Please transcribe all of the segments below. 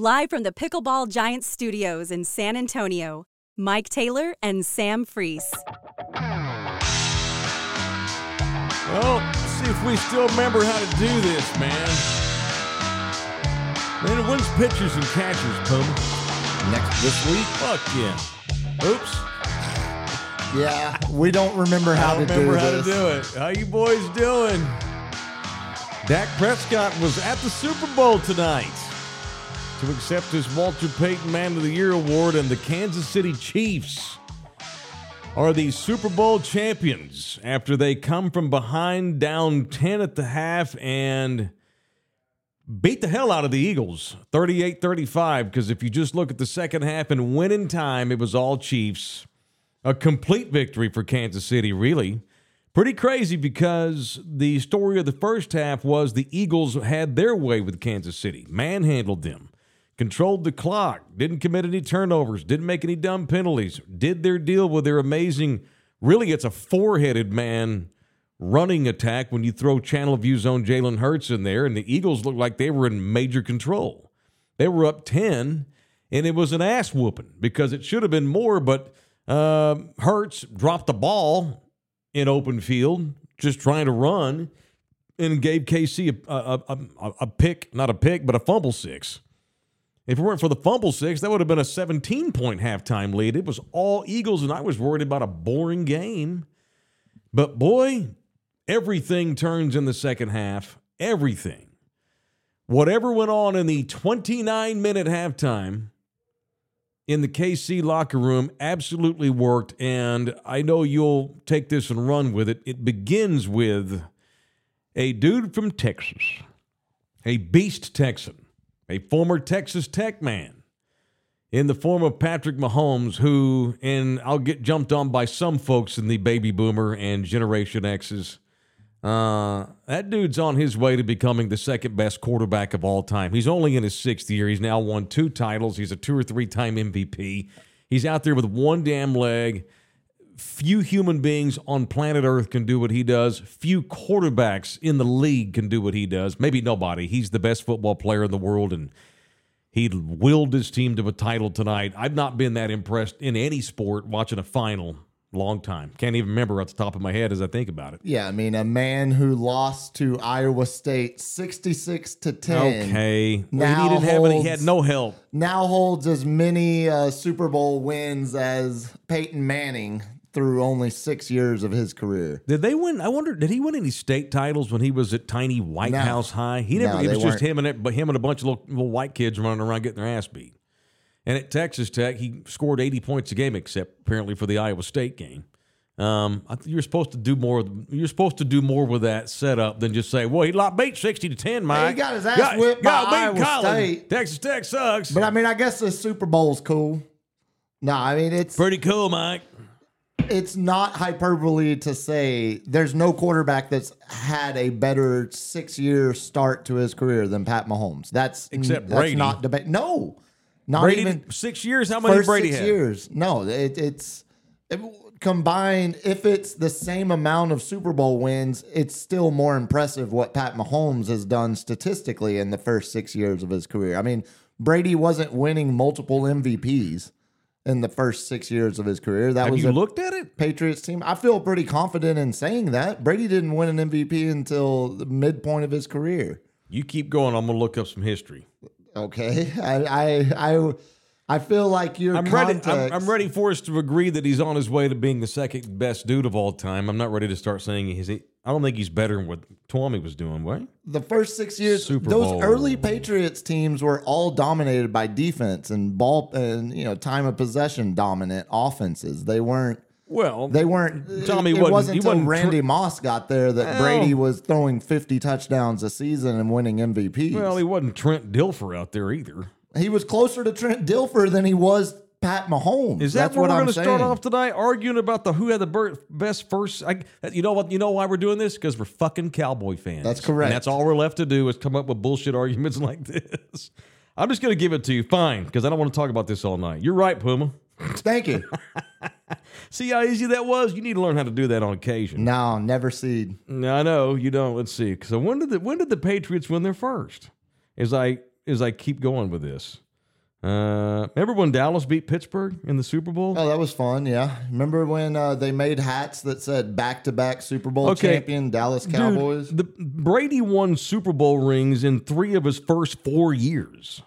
Live from the Pickleball Giants studios in San Antonio, Mike Taylor and Sam Freese. Well, let's see if we still remember how to do this, man. Man, it wins pitchers and catchers, Puma. Next this week? Fuck yeah. Oops. Yeah, we don't remember how I to remember do how this. to do it. How you boys doing? Dak Prescott was at the Super Bowl tonight to accept his Walter Payton Man of the Year award, and the Kansas City Chiefs are the Super Bowl champions after they come from behind down 10 at the half and beat the hell out of the Eagles 38 35. Because if you just look at the second half and win in time, it was all Chiefs. A complete victory for Kansas City, really. Pretty crazy because the story of the first half was the Eagles had their way with Kansas City, manhandled them, controlled the clock, didn't commit any turnovers, didn't make any dumb penalties, did their deal with their amazing, really, it's a four headed man running attack when you throw channel view zone Jalen Hurts in there, and the Eagles looked like they were in major control. They were up 10, and it was an ass whooping because it should have been more, but uh, Hurts dropped the ball in open field, just trying to run, and gave KC a, a, a, a pick, not a pick, but a fumble six. If it weren't for the fumble six, that would have been a 17 point halftime lead. It was all Eagles, and I was worried about a boring game. But boy, everything turns in the second half. Everything. Whatever went on in the 29 minute halftime in the KC locker room absolutely worked. And I know you'll take this and run with it. It begins with a dude from Texas, a beast Texan, a former Texas Tech man in the form of Patrick Mahomes, who, and I'll get jumped on by some folks in the baby boomer and Generation X's. Uh, that dude's on his way to becoming the second best quarterback of all time. He's only in his sixth year. He's now won two titles. He's a two or three time MVP. He's out there with one damn leg. Few human beings on planet Earth can do what he does. Few quarterbacks in the league can do what he does. Maybe nobody. He's the best football player in the world, and he willed his team to a title tonight. I've not been that impressed in any sport watching a final long time. Can't even remember off the top of my head as I think about it. Yeah, I mean, a man who lost to Iowa State 66 to 10. Okay. Now he didn't have any, he had no help. Now holds as many uh, Super Bowl wins as Peyton Manning through only six years of his career. Did they win? I wonder. Did he win any state titles when he was at tiny White No. House High? He never. No, it was just him and it, but him and a bunch of little, little white kids running around getting their ass beat. And at Texas Tech, he scored 80 points a game, except apparently for the Iowa State game. Um, you're supposed to do more. You're supposed to do more with that setup than just say, "Well, he lost beat 60 to 10." Mike he got his ass whipped by Iowa State. Texas Tech sucks. But I mean, I guess the Super Bowl's cool. No, I mean it's Pretty cool, Mike. It's not hyperbole to say there's no quarterback that's had a better six year start to his career than Pat Mahomes. That's Except that's Brady. not debate. No, not Brady even six years. How many first Brady six had? years. No, it, it's it, combined. If it's the same amount of Super Bowl wins, it's still more impressive what Pat Mahomes has done statistically in the first six years of his career. I mean, Brady wasn't winning multiple MVPs in the first six years of his career. That Have was you a looked at it? Patriots team. I feel pretty confident in saying that Brady didn't win an MVP until the midpoint of his career. You keep going. I'm gonna look up some history. Okay, I I I, I feel like your I'm ready. I'm, I'm ready for us to agree that he's on his way to being the second best dude of all time. I'm not ready to start saying he's. I don't think he's better than what Tommy was doing. What? the first six years, Super those Bowl. early Patriots teams were all dominated by defense and ball and you know time of possession dominant offenses. They weren't. Well, They weren't. Tommy it wasn't- wasn't he until wasn't tr- Randy Moss got there that Well- Brady was throwing 50 touchdowns a season and winning MVPs. well, he wasn't Trent Dilfer out there either. he was closer to Trent Dilfer than he was Pat Mahomes. Is that That's where what we're I'm going to start saying. off tonight? Arguing about the who had the ber- best first. I, you know what? You know why we're doing this? Because we're fucking Cowboy fans. That's correct. And that's all we're left to do is come up with bullshit arguments like this. I'm just going to give it to you, fine, because I don't want to talk about this all night. You're right, Puma. Thank you. See how easy that was? You need to learn how to do that on occasion. no, never seed. No, I know you don't. Let's see. So when did the when did the Patriots win their first? As I as I keep going with this, Uh, remember when Dallas beat Pittsburgh in the Super Bowl? Oh, that was fun. Yeah. Remember when uh, they made hats that said back to back Super Bowl Okay. champion Dallas Cowboys? Dude, the, Brady won Super Bowl rings in three of his first four years.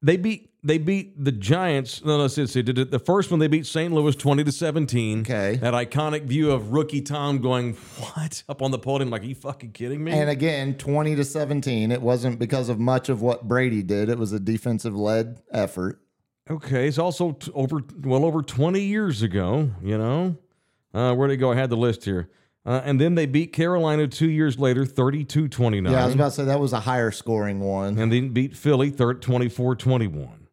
They beat they beat the Giants. No, no, see, see, did it- the first one they beat St. Louis twenty to seventeen. Okay. that iconic view of rookie Tom going what up on the podium like, are you fucking kidding me? And again, 20 to 17. It wasn't because of much of what Brady did, it was a defensive led effort. Okay, it's also t- over well over 20 years ago, you know. Uh, where did it go? I had the list here. Uh, and then they beat Carolina two years later, 32 29. Yeah, I was about to say that was a higher scoring one. and then beat Philly 24 21.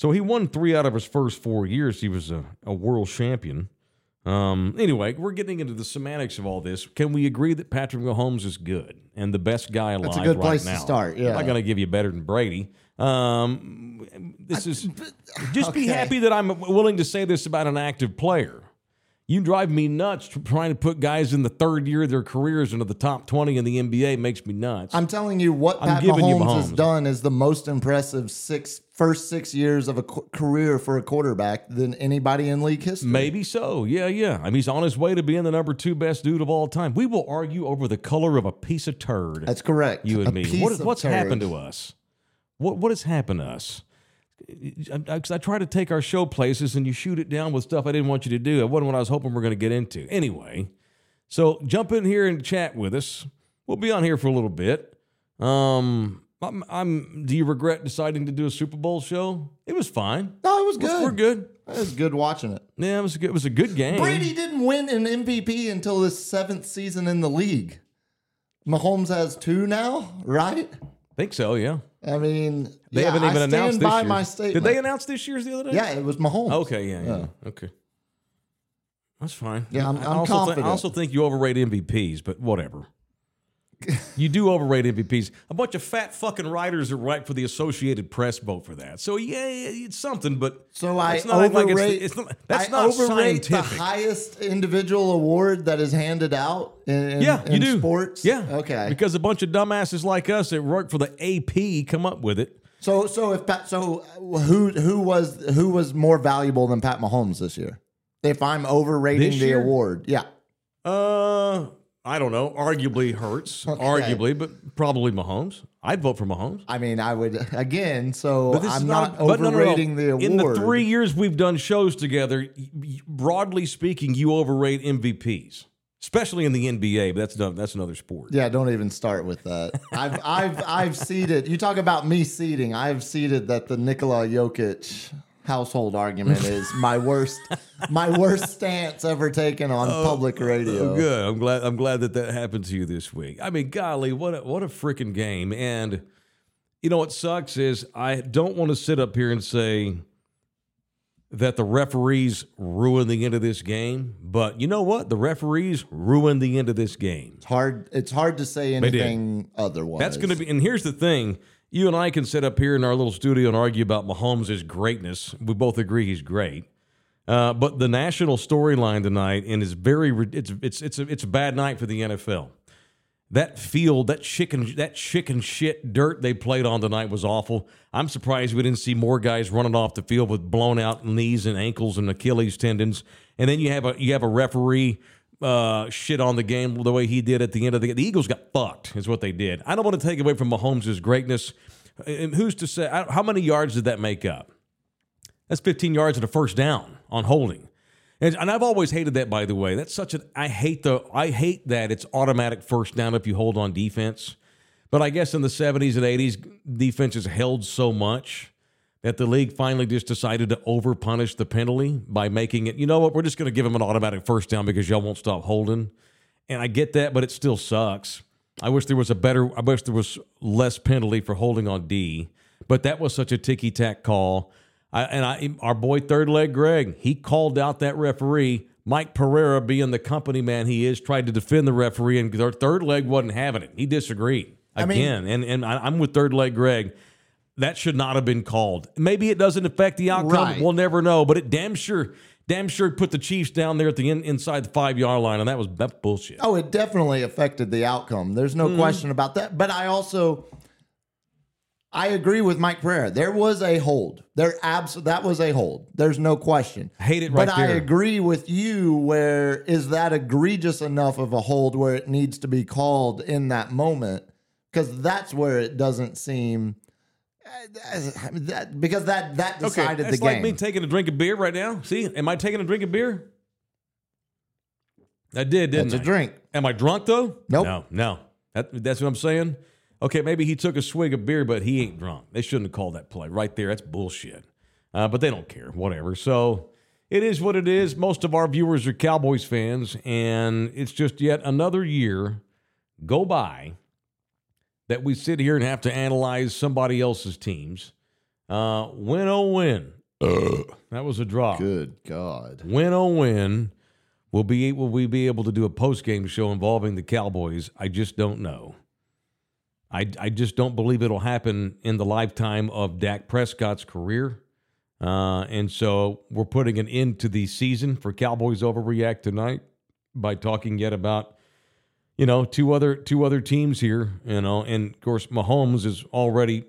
So he won three out of his first four years. He was a, a world champion. Um, anyway, we're getting into the semantics of all this. Can we agree that Patrick Mahomes is good and the best guy alive That's a good right place to start, yeah. I'm not going to give you better than Brady. Um, this is just be happy that I'm willing to say this about an active player. You drive me nuts trying to put guys in the third year of their careers into the top 20 in the NBA makes me nuts. I'm telling you, what I'm Pat you Mahomes, has done is the most impressive six first six years of a career for a quarterback than anybody in league history. Maybe so. Yeah, yeah. I mean, he's on his way to being the number two best dude of all time. We will argue over the color of a piece of turd. That's correct. you A and me. piece What, what's turd. happened to us? What What has happened to us? Because I, try to take our show places and you shoot it down with stuff I didn't want you to do. It wasn't what I was hoping we are going to get into. Anyway, so jump in here and chat with us. We'll be on here for a little bit. Um, I'm, I'm. Do you regret deciding to do a Super Bowl show? It was fine. No, it was good. We're good. It was good watching it. Yeah, it was a good. It was a good game. Brady didn't win an MVP until his seventh season in the league. Mahomes has two now, right? think so. Yeah. I mean, They yeah, haven't even I announced this by year. my statement. Did they announce this year's the other day? Yeah, it was Mahomes. Okay. Yeah. Yeah. Okay. That's fine. Yeah, I'm- I I'm also thi- confident. I also think you overrate MVPs, but whatever. You do overrate MVPs. A bunch of fat fucking writers are right for the Associated Press vote for that. So yeah, it's something, but So I act like it's- overrate. it's not- that's I not overrate scientific. the highest individual award that is handed out in, in- yeah, you do. sports. Yeah. Okay. Because a bunch of dumbasses like us that work for the AP come up with it. So so if Pat, so who who was who was more valuable than Pat Mahomes this year? If I'm overrating This the year? award, yeah. Uh, I don't know. Arguably Hurts. Okay. Arguably, but probably Mahomes. I'd vote for Mahomes. I mean, I would again. So I'm not, but no, no, no. overrating the award. In the three years we've done shows together, broadly speaking, you overrate MVPs, especially in the NBA. But that's no, that's another sport. Yeah, don't even start with that. I've I've I've seeded. You talk about me seeding. I've seeded that the Nikola Jokic household argument is my worst my worst stance ever taken on oh, public oh, radio. Oh, good. I'm glad. I'm glad that that happened to you this week. I mean, golly, what a, what a freaking game! And you know what sucks is I don't want to sit up here and say that the referees ruined the end of this game, but you know what? The referees ruined the end of this game. It's hard. It's hard to say anything otherwise. That's going to be, and here's the thing: you and I can sit up here in our little studio and argue about Mahomes' greatness. We both agree he's great. Uh, but the national storyline tonight, and is very it's it's it's a, it's a bad night for the NFL. That field, that chicken, that chicken shit dirt they played on tonight was awful. I'm surprised we didn't see more guys running off the field with blown out knees and ankles and Achilles tendons. And then you have a you have a referee uh, shit on the game the way he did at the end of the game. The Eagles got fucked, is what they did. I don't want to take away from Mahomes' greatness. And who's to say how many yards did that make up? That's 15 yards and a first down on holding. And, and I've always hated that, by the way. That's such a I hate the I hate that it's automatic first down if you hold on defense. But I guess in the 70s and 80s, defenses held so much that the league finally just decided to over punish the penalty by making it, you know what, we're just going to give them an automatic first down because y'all won't stop holding. And I get that, but it still sucks. I wish there was a better, I wish there was less penalty for holding on D, but that was such a ticky tack call. I, and I, our boy third leg Greg, he called out that referee. Mike Pereira, being the company man he is, tried to defend the referee, and their third leg wasn't having it. He disagreed mean- again. and and I, I'm with third leg Greg. That should not have been called. Maybe it doesn't affect the outcome. Right. We'll never know. But it damn sure, damn sure put the Chiefs down there at the in, inside the five yard line, and that was that's bullshit. Oh, it definitely affected the outcome. There's no mm-hmm. question about that. But I also, I agree with Mike Pereira. There was a hold. There abs- that was a hold. There's no question. Hate it right but I agree with you where is that egregious enough of a hold where it needs to be called in that moment because that's where it doesn't seem uh, that, because that that Okay, decided that's the like me taking a drink of beer right now. See, am I taking a drink of beer? I did, didn't That's a I? drink. Am I drunk though? Nope. No, no. That, that's what I'm saying. Okay, maybe he took a swig of beer, but he ain't drunk. They shouldn't have called that play right there. That's bullshit. Uh, but they don't care. Whatever. So it is what it is. Most of our viewers are Cowboys fans, and it's just yet another year go by that we sit here and have to analyze somebody else's teams. Uh, win oh win. That was a draw. Good God. Win oh win. Will be will we be able to do a post game show involving the Cowboys? I just don't know. I I just don't believe it'll happen in the lifetime of Dak Prescott's career. Uh, and so we're putting an end to the season for Cowboys Overreact tonight by talking yet about you know two other two other teams here. You know, and of course Mahomes is already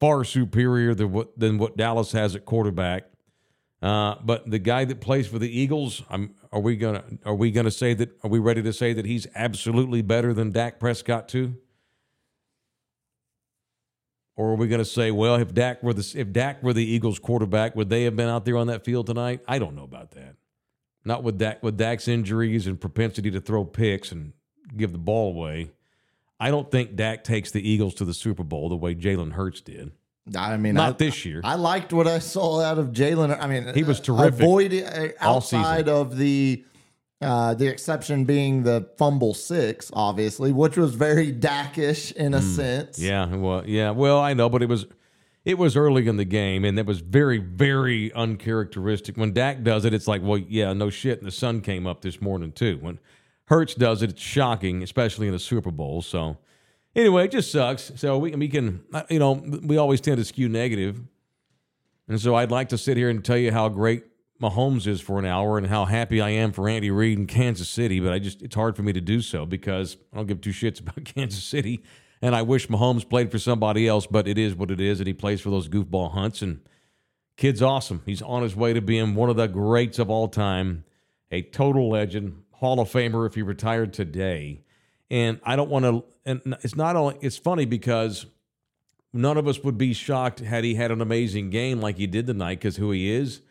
far superior than what than what Dallas has at quarterback. Uh, but the guy that plays for the Eagles, I'm, are we gonna are we gonna say that? Are we ready to say that he's absolutely better than Dak Prescott too? Or are we to say, well, if Dak were the if Dak were the Eagles quarterback, would they have been out there on that field tonight? I don't know about that. Not with Dak with Dak's injuries and propensity to throw picks and give the ball away. I don't think Dak takes the Eagles to the Super Bowl the way Jalen Hurts did. I mean, Not I, this year. I liked what I saw out of Jalen. I mean, He was uh, terrific Avoid uh, outside of the uh, the exception being the fumble six, obviously, which was very Dakish in a sense. Mm. Yeah, well, yeah, well, I know, but it was it was early in the game, and it was very, very uncharacteristic. When Dak does it, it's like, well, yeah, no shit. And the sun came up this morning too. When Hurts does it, it's shocking, especially in the Super Bowl. So, anyway, it just sucks. So we we can, uh, you know, we always tend to skew negative, and so I'd like to sit here and tell you how great Mahomes is for an hour and how happy I am for Andy Reid in Kansas City, but I just it's hard for me to do so because I don't give two shits about Kansas City. And I wish Mahomes played for somebody else, but it is what it is, and he plays for those goofball hunts. And kid's awesome. He's on his way to being one of the greats of all time, a total legend, Hall of Famer if he retired today. And I don't want to. And it's not only. It's funny because none of us would be shocked had he had an amazing game like he did tonight because who he is.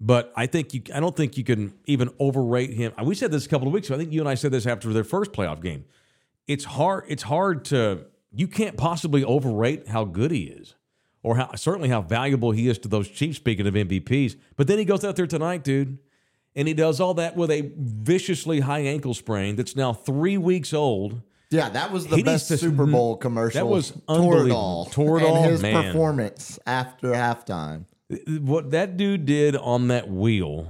But I think you. I don't think you can even overrate him. We said this a couple of weeks ago. I think you and I said this after their first playoff game. It's hard. It's hard to. You can't possibly overrate how good he is, or how certainly how valuable he is to those Chiefs. Speaking of MVPs, but then he goes out there tonight, dude, and he does all that with a viciously high ankle sprain that's now three weeks old. Yeah, that was the He best Super Bowl commercial. That was unbelievable. Tore and all, his man. performance after halftime. What that dude did on that wheel,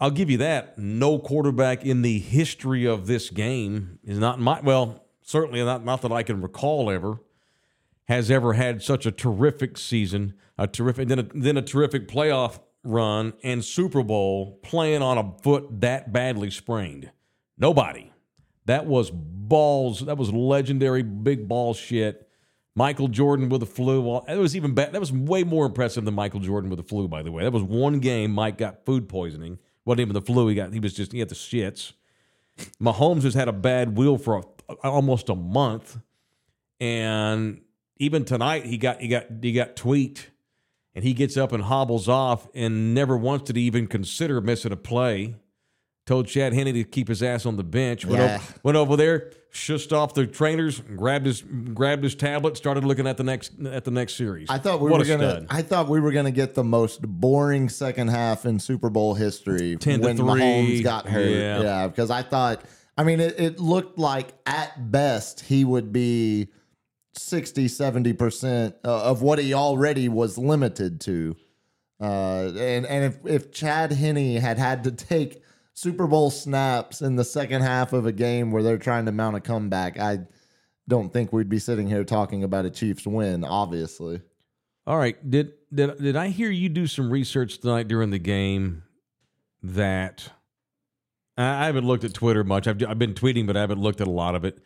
I'll give you that. No quarterback in the history of this game is not my well, certainly not not that I can recall ever has ever had such a terrific season, a terrific then a, then a terrific playoff run and Super Bowl playing on a foot that badly sprained. Nobody. That was balls. That was legendary big ball shit. Michael Jordan with the flu. Well, that was even better. That was way more impressive than Michael Jordan with the flu. By the way, that was one game. Mike got food poisoning. wasn't even the flu. He got. He was just. He had the shits. Mahomes has had a bad wheel for a, almost a month, and even tonight he got he got he got tweaked, and he gets up and hobbles off, and never did he even consider missing a play. Told Chad Henne to keep his ass on the bench. Went, Yeah. over, went over there, shushed off the trainers, grabbed his grabbed his tablet, started looking at the next at the next series. I thought we What were gonna. stud. I thought we were gonna get the most boring second half in Super Bowl history 10 to when 3. Mahomes got hurt. Yeah. Yeah, because I thought. I mean, it, it looked like at best he would be 60, 70 percent of what he already was limited to. Uh, and and if if Chad Henne had had to take Super Bowl snaps in the second half of a game where they're trying to mount a comeback, I don't think we'd be sitting here talking about a Chiefs win. Obviously. All right. Did did did I hear you do some research tonight during the game that I I haven't looked at Twitter much. I've I've been tweeting, but I haven't looked at a lot of it.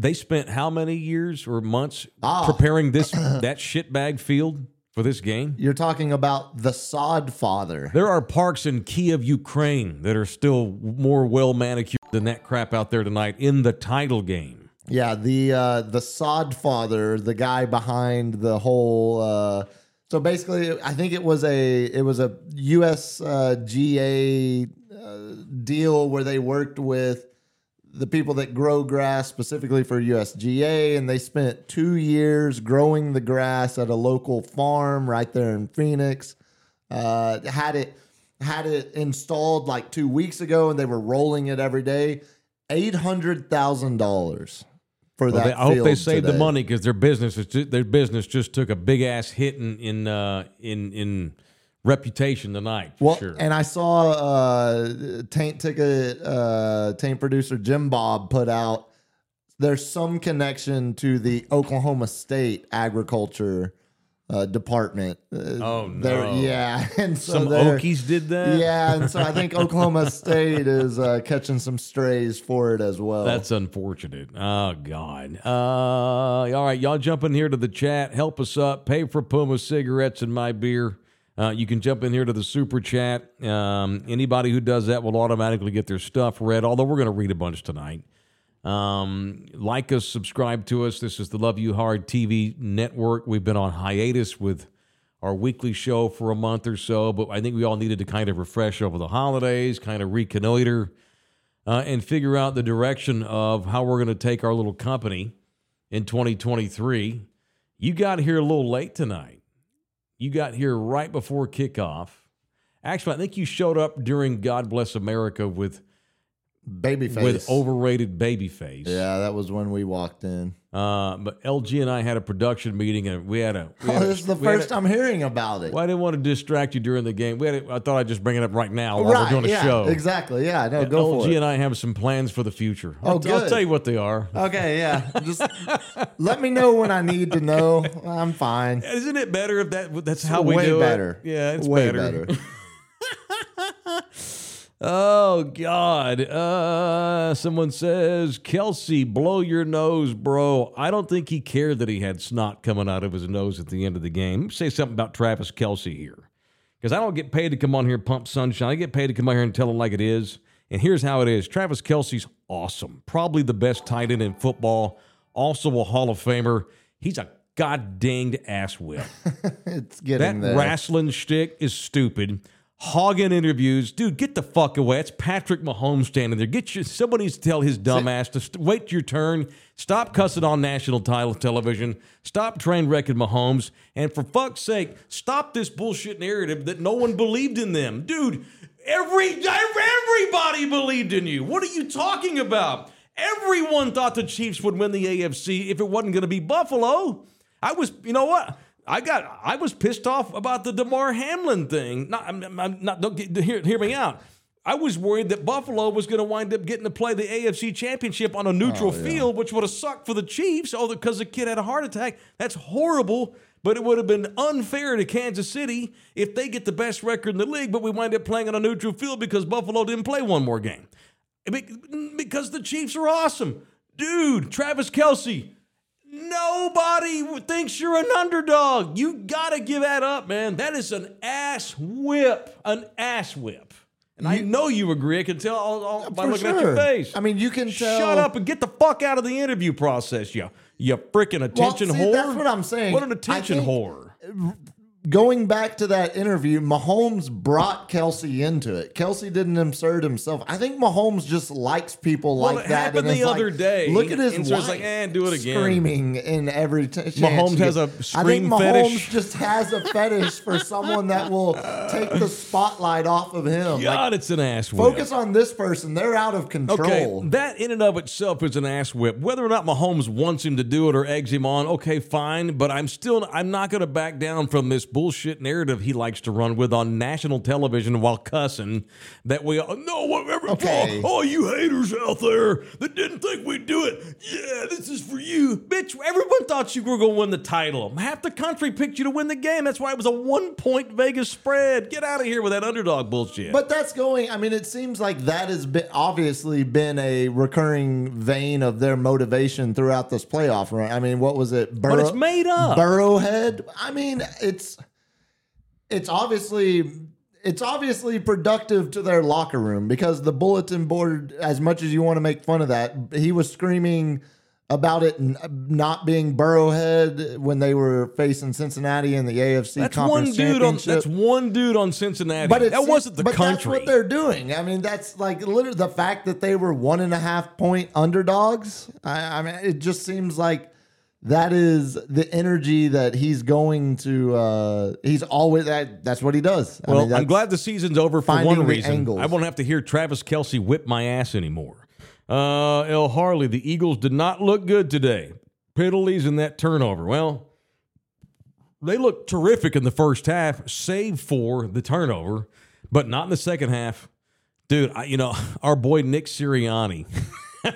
They spent how many years or months Ah. preparing this that shitbag field for this game? You're talking about the sod father. There are parks in Kiev, Ukraine that are still more well manicured than that crap out there tonight in the title game. Yeah, the uh, the sod father, the guy behind the whole. Uh, so basically, I think it was a it was a USGA uh, deal where they worked with the people that grow grass specifically for USGA, and they spent two years growing the grass at a local farm right there in Phoenix. Uh, had it had it installed like two weeks ago, and they were rolling it every day. Eight hundred thousand dollars for Well, that. they- I hope they saved the money because their business is ju- their business just took a big ass hit in in uh, in in reputation tonight. Well, sure. and I saw uh, Taint Ticket, uh, Taint producer Jim Bob put out. There's some connection to the Oklahoma State Agriculture uh, Department. Uh, Oh, no. Yeah, and so Some Okies did that. Yeah, and so I think Oklahoma State is uh, catching some strays for it as well. That's unfortunate. Oh God. Uh, all right, y'all jump in here to the chat. Help us up. Pay for Puma cigarettes and my beer. Uh, you can jump in here to the super chat. Um, anybody who does that will automatically get their stuff read. Although we're going to read a bunch tonight. Um, like us, subscribe to us. This is the Love You Hard TV network. We've been on hiatus with our weekly show for a month or so, but I think we all needed to kind of refresh over the holidays, kind of reconnoiter uh, and figure out the direction of how we're going to take our little company in 2023. You got here a little late tonight. You got here right before kickoff. Actually, I think you showed up during God Bless America with Babyface. with overrated babyface. yeah, that was when we walked in. Uh, but LG and I had a production meeting, and we had a. We Oh, had a- this is the first a- I'm hearing about it. Well, I didn't want to distract you during the game. We had. A, I thought I'd just bring it up right now while right? we're doing a show. exactly. Yeah, no, go LG for it. LG and I have some plans for the future. Oh, I'll, I'll good. tell you what they are. Okay, yeah. Just let me know when I need to know. I'm fine. Isn't it better if that that's how we Way do better. it? Yeah, it's Way better. better. Oh God! Uh, someone says Kelce, blow your nose, bro. I don't think he cared that he had snot coming out of his nose at the end of the game. Say something about Travis Kelce here, because I don't get paid to come on here and pump sunshine. I get paid to come on here and tell it like it is. And here's how it is: Travis Kelce's awesome, probably the best tight end in football, also a Hall of Famer. He's a god danged ass whip. It's getting That there. wrestling shtick is stupid. Hogging interviews, dude, get the fuck away. It's Patrick Mahomes standing there. Get your somebody needs to tell his dumb ass to st- wait your turn. Stop cussing on national title television. Stop train wrecking Mahomes. And for fuck's sake, stop this bullshit narrative that no one believed in them, dude. Every everybody believed in you. What are you talking about? Everyone thought the Chiefs would win the AFC if it wasn't going to be Buffalo. I was, you know what? I got, I was pissed off about the Damar Hamlin thing. Not, I'm, I'm not. Don't get, hear, hear me out. I was worried that Buffalo was going to wind up getting to play the AFC Championship on a neutral oh, field, which would have sucked for the Chiefs. Oh, because the kid had a heart attack. That's horrible. But it would have been unfair to Kansas City if they get the best record in the league, but we wind up playing on a neutral field because Buffalo didn't play one more game. Because the Chiefs are awesome. Dude, Travis Kelce, nobody thinks you're an underdog. You got to give that up, man. That is an ass whip. An ass whip. And I know you agree. I can tell all, all, by looking at your face. I mean, you can tell. Shut up and get the fuck out of the interview process, you you freaking attention see, whore. that's what I'm saying. What an attention whore. Going back to that interview, Mahomes brought Kelce into it. Kelce didn't insert himself. I think Mahomes just likes people Well, like that. happened and the other like, day, Look at his and wife like, eh, do it again. Screaming in every t- Mahomes has a I think Mahomes fetish. just has a fetish for someone that will take the spotlight off of him. Like, God, it's an ass whip. focus on this person. They're out of control. Okay, that in and of itself is an ass whip. Whether or not Mahomes wants him to do it or eggs him on, okay, fine. But I'm still I'm not going to back down from this bullshit narrative he likes to run with on national television while cussing that we all no whatever Okay. all, all you haters out there that didn't think we'd do it. Yeah, this is for you. Bitch, everyone thought you were going to win the title. Half the country picked you to win the game. That's why it was a one point Vegas spread. Get out of here with that underdog bullshit. But that's going. I mean, it seems like that has been obviously been a recurring vein of their motivation throughout this playoff run. I mean, what was it? Burrow, it's made up. Burrowhead. I mean, it's it's obviously it's obviously productive to their locker room because the bulletin board, as much as you want to make fun of that, he was screaming about it not being Burrowhead when they were facing Cincinnati in the AFC that's one Conference dude on that's one dude on Cincinnati. But that wasn't the but country. That's what they're doing. I mean, that's like literally the fact that they were one and a half point underdogs. I, I mean, it just seems like that is the energy that he's going to. Uh, he's always that. That's what he does. I Well, mean, I'm glad the season's over for one reason. angles. I won't have to hear Travis Kelce whip my ass anymore. Uh, El Harley, the Eagles did not look good today. Penalties and that turnover. Well, they looked terrific in the first half, save for the turnover, but not in the second half. Dude, I, you know, our boy Nick Sirianni.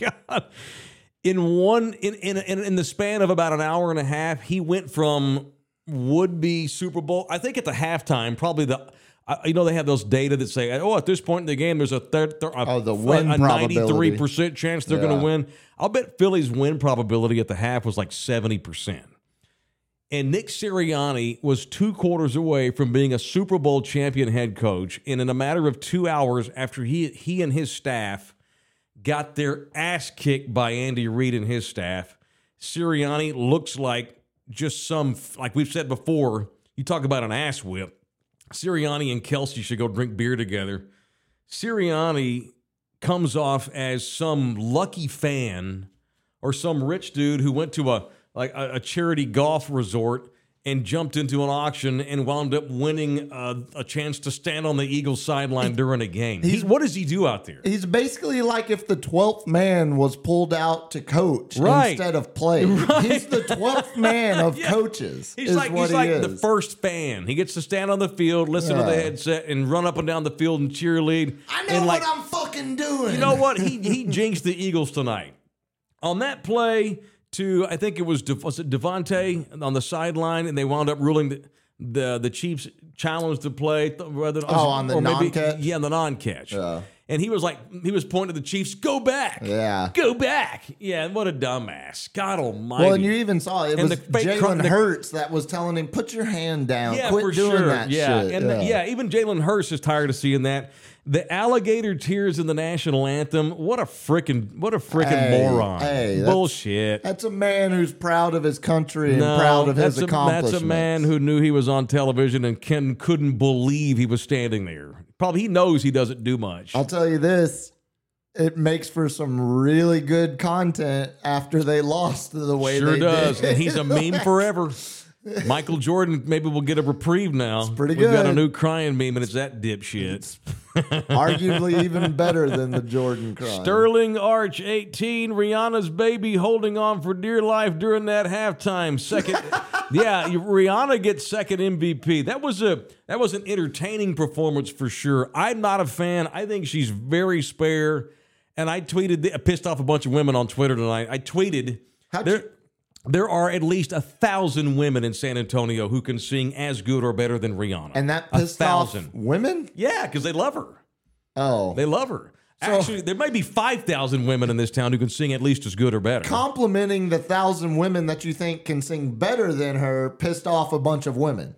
God. In one in, in in in the span of about an hour and a half, he went from would be Super Bowl. I think at the halftime, probably the you know they have those data that say, oh, at this point in the game, there's a third, thir- a, Oh, the win a ninety-three percent chance they're going to win. I'll bet Philly's win probability at the half was like seventy percent. And Nick Sirianni was two quarters away from being a Super Bowl champion head coach. And in a matter of two hours after he he and his staff got their ass kicked by Andy Reid and his staff, Sirianni looks like just some like we've said before. You talk about an ass whip. Sirianni and Kelce should go drink beer together. Sirianni comes off as some lucky fan or some rich dude who went to a like a, a charity golf resort and jumped into an auction and wound up winning uh, a chance to stand on the Eagles sideline during a game. He, what does he do out there? He's basically like if the twelfth man was pulled out to coach Right. instead of play. He's the twelfth man of coaches. He's is like what he's he like is. the first fan. He gets to stand on the field, listen to the headset, and run up and down the field and cheerlead. I know what like, I'm fucking doing. You know what? He he jinxed the Eagles tonight. On that play to I think it was De, was it DeVonta on the sideline, and they wound up ruling the the, the Chiefs challenged the play. th- Rather, Oh, on the or maybe- non-catch? Yeah, on the non-catch. Yeah. And he was like, he was pointing to the Chiefs, go back. Yeah. Go back. Yeah, what a dumbass. God almighty. Well, and you even saw it was fake cr- Jalen the- Hurts that was telling him, "Put your hand down. Yeah, Quit for doing sure. that yeah, shit." and the- yeah, even Jalen Hurts is tired of seeing that. The alligator tears in the national anthem. What a freaking what a freaking Hey, moron. hey, that's- Bullshit. That's a man who's proud of his country and no, proud of his a, accomplishments. That's a man who knew he was on television and Ken couldn't believe he was standing there. Probably he knows he doesn't do much. I'll tell you this. It makes for some really good content after they lost the way sure they does. did. And he's a meme forever. Michael Jordan, maybe we'll get a reprieve now. pretty We've got a new crying meme, and it's that dipshit. Arguably even better than the Jordan crime. Sterling Arch, 18. Rihanna's baby holding on for dear life during that halftime. Second, yeah, Rihanna gets second MVP. That was a that was an entertaining performance for sure. I'm not a fan. I think she's very spare. And I tweeted, I pissed off a bunch of women on Twitter tonight. I tweeted, How'd there, you- there are at least a thousand women in San Antonio who can sing as good or better than Rihanna. and that a pissed off thousand. women? Yeah, because they love her. Oh. They love her. Actually, there may be 5,000 women in this town who can sing at least as good or better. Complimenting the thousand women that you think can sing better than her pissed off a bunch of women.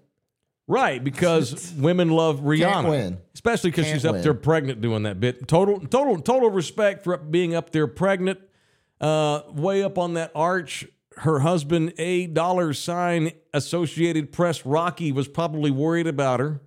right, because women love Rihanna. win. Especially because she's up win. there pregnant doing that bit. Total total total respect for being up there pregnant. Uh, way up on that arch. Her husband, a dollar sign Associated Press Rocky, was probably worried about her.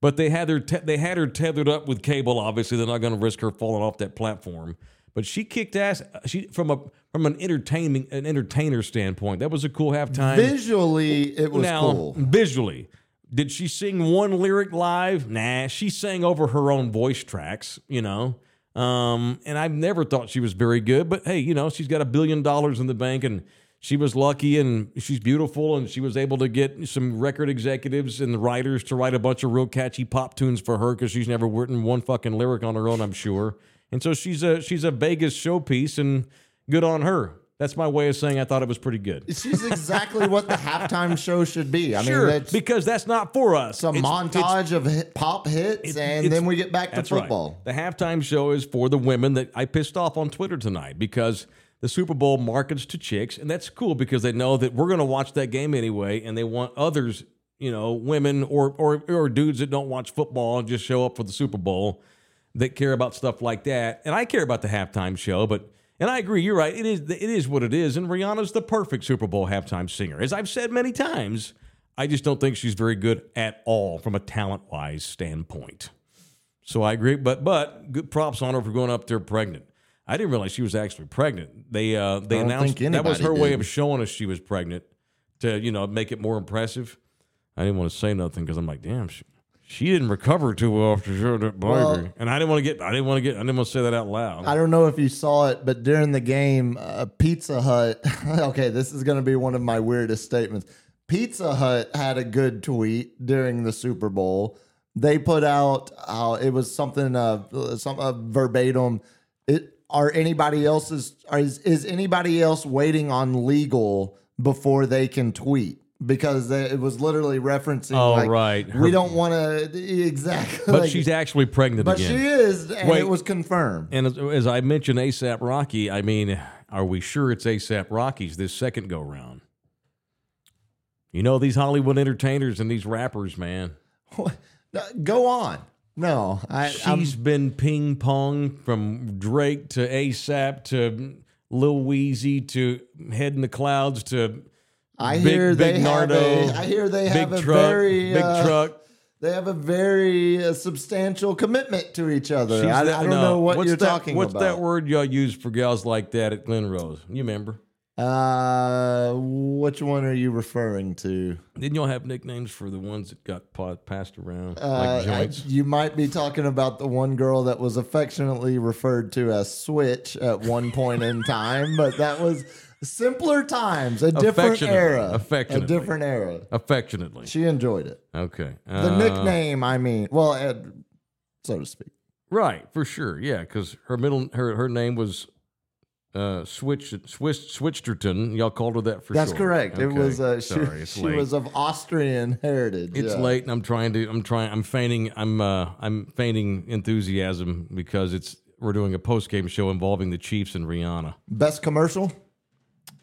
But they had her te- they had her tethered up with cable. Obviously, they're not going to risk her falling off that platform. But she kicked ass. She from a from an entertaining an entertainer standpoint. That was a cool halftime. Visually, it was now cool. visually, did she sing one lyric live? Nah, she sang over her own voice tracks. You know. Um, and I've never thought she was very good, but hey, you know, she's got a billion dollars in the bank and she was lucky and she's beautiful and she was able to get some record executives and the writers to write a bunch of real catchy pop tunes for her because she's never written one fucking lyric on her own, I'm sure. And so she's a she's a Vegas showpiece and good on her. That's my way of saying I thought it was pretty good. She's exactly what the halftime show should be. I sure, mean, that's because that's not for us. a It's- it's- montage of hit, pop hits, and then we get back to That's right. football. The halftime show is for the women that I pissed off on Twitter tonight because the Super Bowl markets to chicks, and that's cool because they know that we're going to watch that game anyway, and they want others, you know, women or or or dudes that don't watch football and just show up for the Super Bowl that care about stuff like that. And I care about the halftime show, but and I agree, you're right. It is it is what it is, and Rihanna's the perfect Super Bowl halftime singer. As I've said many times, I just don't think she's very good at all from a talent wise standpoint. So I agree, but but good props on her for going up there pregnant. I didn't realize she was actually pregnant. They uh, they announced that was her anybody way of showing us she was pregnant to you know make it more impressive. I didn't want to say nothing because I'm like, damn, she, she didn't recover too well after she that baby, Well- and I didn't want to get I didn't want to get I didn't want to say that out loud. I don't know if you saw it, but during the game, uh, Pizza Hut. okay, this is going to be one of my weirdest statements. Pizza Hut had a good tweet during the Super Bowl. They put out how it was something uh, some uh, verbatim. It are anybody else's is is anybody else waiting on legal before they can tweet? Because they, it was literally referencing. Oh, like, right. We don't want to exactly. but like- she's actually pregnant but again. she is, and Wait. it was confirmed. And as, as I mentioned, ASAP Rocky. I mean, are we sure it's ASAP Rocky's this second go round? You know these Hollywood entertainers and these rappers, man. Go on. No, I, I'm, She's been ping pong from Drake to ASAP to Lil Weezy to Head in the Clouds to I Big- hear they Big have Nardo, a, I hear they have a Truck, very Big uh, Truck. They have a very uh, substantial commitment to each other. I, that- I don't no. know what you're that- talking What's about. What's that word y'all use for gals like that at Glen Rose? You remember? Uh, which one are you referring to? Didn't y'all have nicknames for the ones that got pa- passed around Uh, like I- you might be talking about the one girl that was affectionately referred to as Switch at one point in time, but that was simpler times, a different era, Affectionately. a different era. Affectionately. She enjoyed it. Okay. The Uh, nickname, I mean, well, so to speak. Right, for sure. Yeah, because her middle her her name was uh Switch Swiss Switcherton. Y'all called her that for sure. That's correct. It was uh, she, Sorry, she late. was of Austrian heritage. it's yeah. late and I'm trying to I'm trying I'm feigning I'm uh I'm feigning enthusiasm because it's we're doing a post game show involving the Chiefs and Rihanna. Best commercial?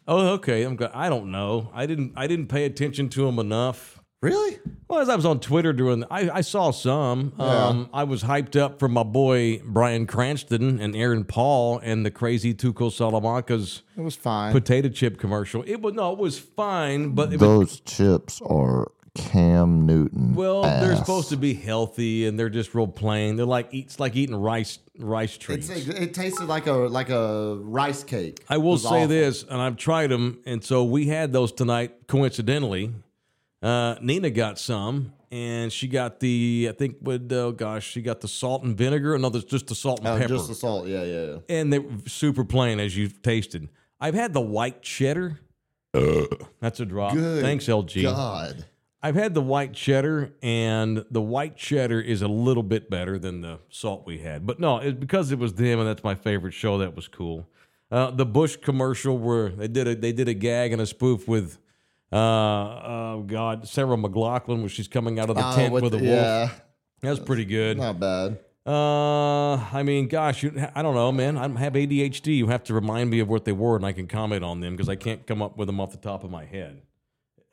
Oh, okay. I'm I don't know. I didn't I didn't pay attention to them enough. Really? Well, as I was on Twitter doing, I, I saw some. Yeah. Um, I was hyped up for my boy Bryan Cranston and Aaron Paul and the crazy Tuco Salamanca's It was fine. potato chip commercial. It was no, it was fine, but it was, Those chips are Cam Newton. well, they're supposed to be healthy and they're just real plain. They're like it's like eating rice rice treats. It's, it tasted like a like a rice cake. I will say awful. this, and I've tried them, and so we had those tonight. Coincidentally, uh, Nina got some, and she got the I think with oh gosh, she got the salt and vinegar. Another just the salt and Oh, pepper, just the salt. Yeah, yeah, yeah. and they're super plain as you've tasted. I've had the white cheddar. That's a drop. Good Thanks, LG. God. I've had the white cheddar, and the white cheddar is a little bit better than the salt we had. But no, it's because it was them, and that's my favorite show. That was cool. Uh, the Bush commercial where they did a they did a gag and a spoof with, uh, oh God, Sarah McLachlan, where she's coming out of the Oh, tent with, a wolf. Yeah, That was pretty good. not bad. Uh, I mean, gosh, you, I don't know, man. I have ADHD. You have to remind me of what they were, and I can comment on them because I can't come up with them off the top of my head.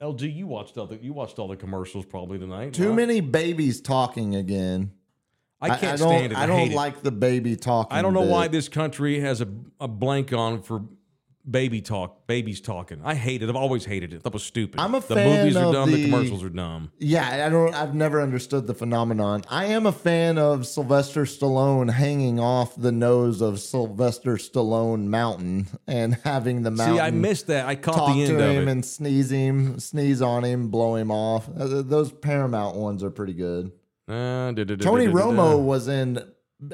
LG, you watched all the you watched all the commercials probably tonight. Too many babies talking again. I can't I don't, stand it. I, I don't hate it. like the baby talking. I don't know bit. why this country has a, a blank on for baby talk, babies talking. I hate it. I've always hated it. That was stupid. I'm a the fan movies are of dumb. The, the- commercials are dumb. Yeah, I don't. I've never understood the phenomenon. I am a fan of Sylvester Stallone hanging off the nose of Sylvester Stallone Mountain and having the mountain. See, I missed that. I caught talk the end to of him it. and sneeze him, sneeze on him, blow him off. Uh, Those Paramount ones are pretty good. Uh, da- da- da- Tony. Romo was in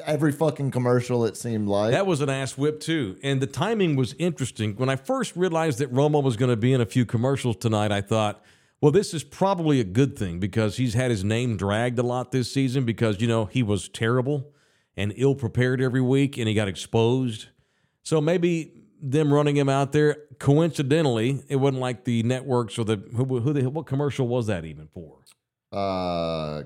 every fucking commercial. It seemed like That was an ass whip too, and the timing was interesting. When I first realized that Romo was going to be in a few commercials tonight, I thought, well, this is probably a good thing because he's had his name dragged a lot this season because you know he was terrible and ill prepared every week, and he got exposed. So maybe them running him out there coincidentally, it wasn't like the networks or the who, who the what commercial was that even for? uh,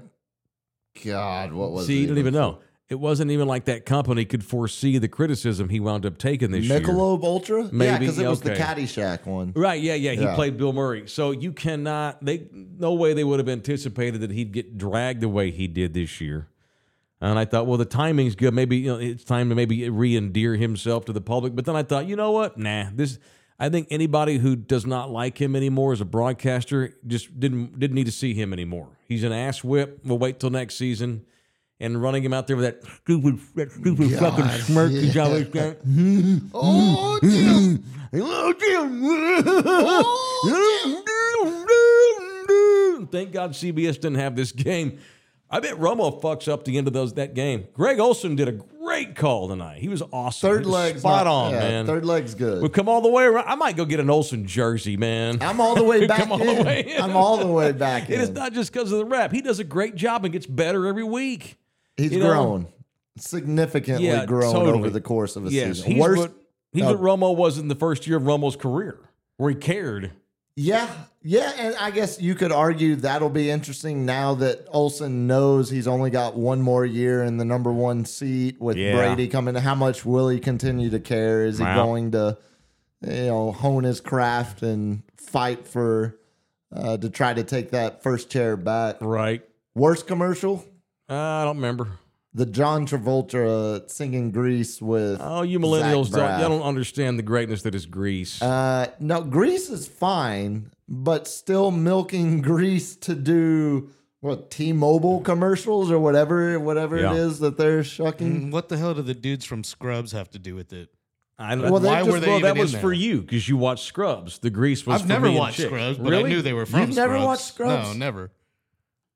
God, what was See, it you don't even know. It wasn't even like that company could foresee the criticism he wound up taking this year. Michelob Ultra? yeah, because it was the. Caddyshack one. Right, yeah, yeah. He Yeah. played Bill Murray. So you cannot they no way they would have anticipated that he'd get dragged the way he did this year. And I thought, well, the timing's good. Maybe you know, it's time to maybe re-endear himself to the public. But then I thought, you know what? Nah, this. I think anybody who does not like him anymore as a broadcaster just didn't didn't need to see him anymore. He's an ass whip. We'll wait till next season. And running him out there with that stupid, that stupid fucking smirk he's always got. Oh, Jim. Thank God CBS didn't have this game. I bet Romo fucks up the end of those that game. Greg Olsen did a great call tonight. He was awesome. Third leg, spot not- on, yeah, man. Third leg's good. We've come all the way around. I might go get an Olsen jersey, man. I'm all the way back Come all in. the way in. I'm all the way back It is in. not just because of the rep. He does a great job and gets better every week. He's you know- grown. Significantly Yeah, grown totally. over the course of a Yes, season. he's Worst what he's uh, what Romo was in the first year of Romo's career, where he cared. Yeah, yeah, and I guess you could argue that'll be interesting now that Olsen knows he's only got one more year in the number one seat with Yeah. Brady coming. How much will he continue to care? Is he going to, you know, hone his craft and fight for uh, to try to take that first chair back? Right. Worst commercial, Uh, I don't remember. the John Travolta singing "Grease" with. Oh, you millennials Zach don't, Braff. you don't understand the greatness that is Grease. Uh, no, Grease is fine, but still milking Grease to do what T-Mobile commercials or whatever, whatever Yeah. it is that they're shucking. Mm, What the hell do the dudes from Scrubs have to do with it? I, Well, they Why just- were they well, even that was in for there? you because you watched Scrubs. The Grease was. I've for never me watched chicks. Scrubs, but really? I knew they were from You've never watched Scrubs? No, never.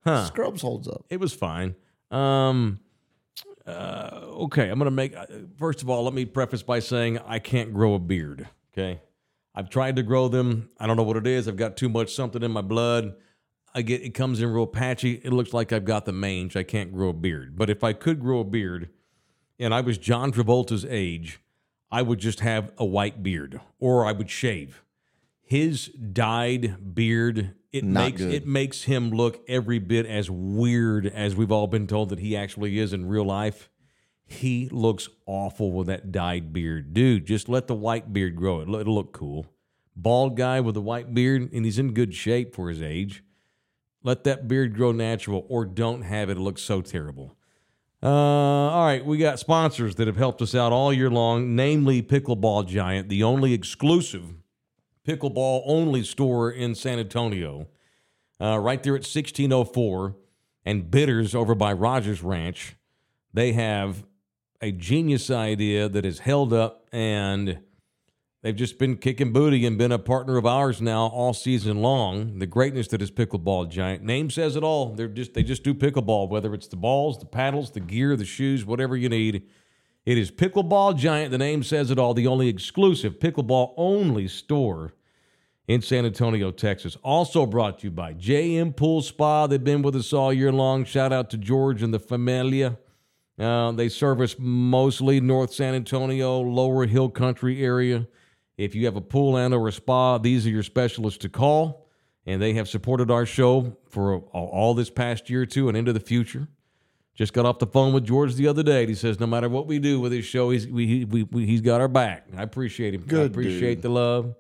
Huh. Scrubs holds up. It was fine. Um, uh, okay, I'm gonna make. uh, First of all, let me preface by saying I can't grow a beard. Okay, I've tried to grow them. I don't know what it is. I've got too much something in my blood. I get it comes in real patchy. It looks like I've got the mange. I can't grow a beard. But if I could grow a beard, and I was John Travolta's age, I would just have a white beard, or I would shave. His dyed beard it Not makes good. it makes him look every bit as weird as we've all been told that he actually is in real life. He looks awful with that dyed beard, dude. Just let the white beard grow. It'll, it'll look cool. Bald guy with a white beard, and he's in good shape for his age. Let that beard grow natural, or don't have it. It looks so terrible. Uh, all right, we got sponsors that have helped us out all year long, namely Pickleball Giant, the only exclusive pickleball only store in San Antonio, uh, right there at 1604, and Bitters over by Rogers Ranch. They have a genius idea that is held up, and they've just been kicking booty and been a partner of ours now all season long. The greatness that is Pickleball Giant. Name says it all. They're just they just do pickleball, whether it's the balls, the paddles, the gear, the shoes, whatever you need. It is Pickleball Giant. The name says it all. The only exclusive pickleball only store in San Antonio, Texas. Also brought to you by JM Pool Spa. They've been with us all year long. Shout out to George and the Familia. Uh, they service mostly North San Antonio, Lower Hill Country area. If you have a pool and or a spa, these are your specialists to call. And they have supported our show for all, this past year, too, and into the future. Just got off the phone with George the other day. and He says no matter what we do with this show, he's we, we, we, he's got our back. I appreciate him. I appreciate dude. the love.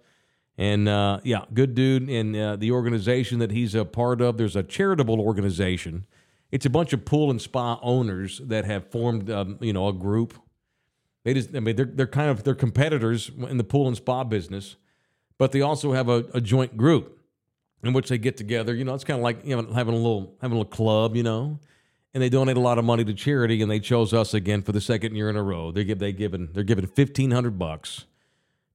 And uh, yeah, good dude. And uh, the organization that he's a part of, there's a charitable organization. It's a bunch of pool and spa owners that have formed, um, you know, a group. They just, I mean, they're they're kind of they're competitors in the pool and spa business, but they also have a, a joint group in which they get together. You know, it's kind of like you know having a little having a little club. You know, and they donate a lot of money to charity, and they chose us again for the second year in a row. They give they given they're giving fifteen hundred bucks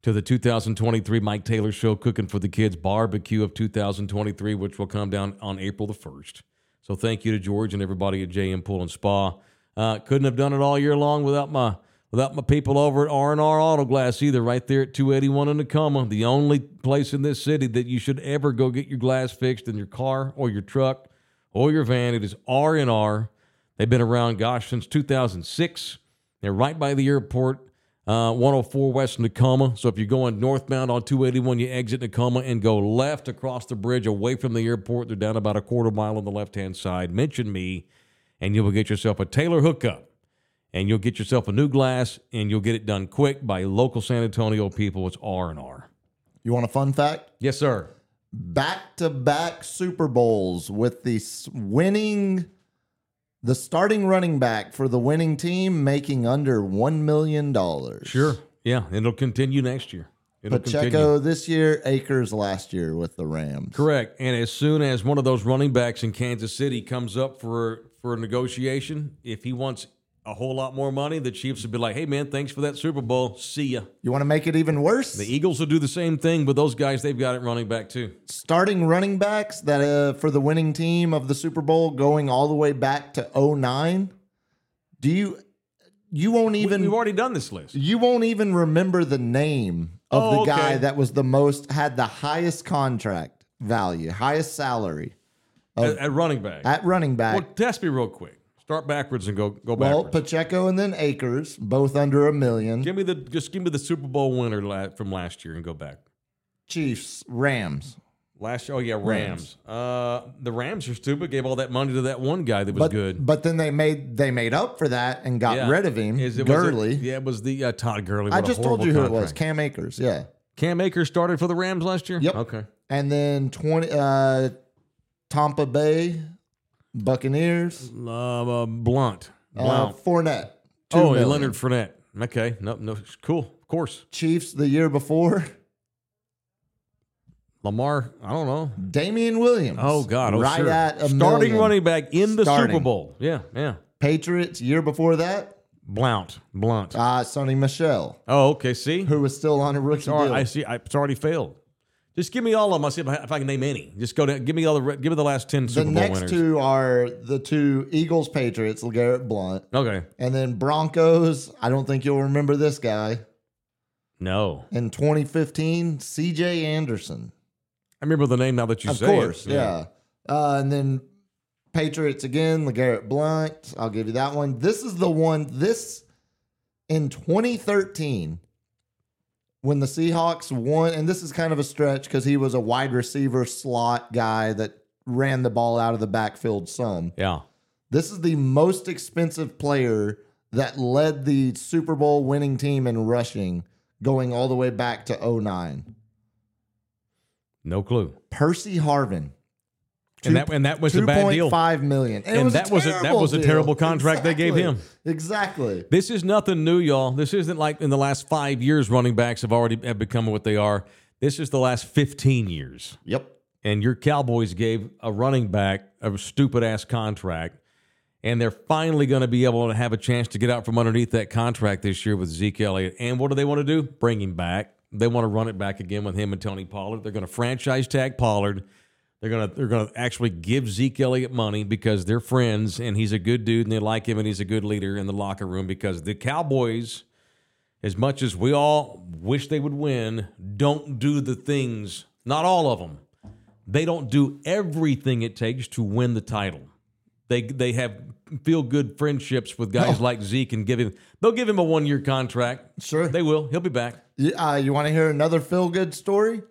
to the 2023 Mike Taylor Show Cooking for the Kids barbecue of 2023, which will come down on April the 1st. So thank you to George and everybody at JM Pool and Spa. Uh, couldn't have done it all year long without my without my people over at R and R Auto Glass either. Right there at 281 in Tacoma, the only place in this city that you should ever go get your glass fixed in your car or your truck or your van. It is R and R. They've been around, gosh, since 2006. They're right by the airport. Uh, 104 West Tacoma. So if you're going northbound on 281, you exit Tacoma and go left across the bridge away from the airport. They're down about a quarter mile on the left hand side. Mention me, and you will get yourself a Taylor hookup, and you'll get yourself a new glass, and you'll get it done quick by local San Antonio people. It's R and R. You want a fun fact? Yes, sir. Back to back Super Bowls with the winning, the starting running back for the winning team making under $1 million. Sure. Yeah, it'll continue next year. It'll continue. Pacheco this year, Akers last year with the Rams. Correct. And as soon as one of those running backs in Kansas City comes up for for a negotiation, if he wants a whole lot more money, the Chiefs would be like, "Hey, man, thanks for that Super Bowl. See ya." You want to make it even worse? The Eagles will do the same thing but those guys. They've got it running back too. starting running backs that uh, for the winning team of the Super Bowl going all the way back to 09. Do you you won't even. We, have already done this list. you won't even remember the name of Oh, the okay. guy that was the most had the highest contract value, highest salary At, at running back. at running back. well, test me real quick. Start backwards and go go backwards. well. Pacheco and then Akers, both under a million. give me the just give me the Super Bowl winner la- from last year and go back. Chiefs, Rams. Last year, oh yeah, Rams. Uh, the Rams are stupid. Gave all that money to that one guy that was But good. but then they made they made up for that and got Yeah. rid of him. Is it, was it- Gurley. yeah, it was the uh, Todd Gurley. I What just told you who it was. Cam Akers. Yeah. Cam Akers started for the Rams last year. Yep. Okay. And then 20 uh Tampa Bay Buccaneers. Uh, Blunt. Uh, Blount. Fournette. two oh, million. Leonard Fournette. Okay. No, no. Cool. Of course. Chiefs the year before. Lamar. I don't know. Damien Williams. Oh God. Oh, right sure. at a starting million. running back in the Starting. Super Bowl. Yeah. Yeah. Patriots year before that. Blount. Blunt. Uh Sony Michel, oh, okay. See. who was still on a rookie Sorry, deal. I see. I, it's already failed. Just give me all of them. I'll see if I, if I can name any. Just go down. Give me all the. Give me the last ten the Super Bowl The next winners. two are the two Eagles Patriots, LeGarrette Blount. Okay. And then Broncos, I don't think you'll remember this guy. No. In 2015, CJ Anderson. I remember the name now that you of say course, it. yeah. Uh, and then Patriots again, LeGarrette Blount. I'll give you that one. This is the one. This in 2013 when the Seahawks won, and this is kind of a stretch because he was a wide receiver slot guy that ran the ball out of the backfield some. Yeah. This is the most expensive player that led the Super Bowl winning team in rushing, going all the way back to 09. No clue. Percy Harvin. And that and that was a bad deal. 2.5 million. And, And was that was a- that terrible was a deal. terrible contract they gave him. Exactly. This is nothing new, y'all. This isn't like in the last five years running backs have already have become what they are. This is the last 15 years. Yep. And your Cowboys gave a running back a stupid ass contract. And they're finally going to be able to have a chance to get out from underneath that contract this year with Zeke Elliott. And what do they want to do? Bring him back. They want to run it back again with him and Tony Pollard. They're going to franchise tag Pollard. They're gonna they're gonna actually give Zeke Elliott money because they're friends and he's a good dude and they like him and he's a good leader in the locker room because the Cowboys, as much as we all wish they would win, don't do the things. Not all of them. They don't do everything it takes to win the title. They they have feel good friendships with guys like Zeke and give him they'll give him a one year contract. Sure. They will. He'll be back. Uh, you want to hear another feel good story?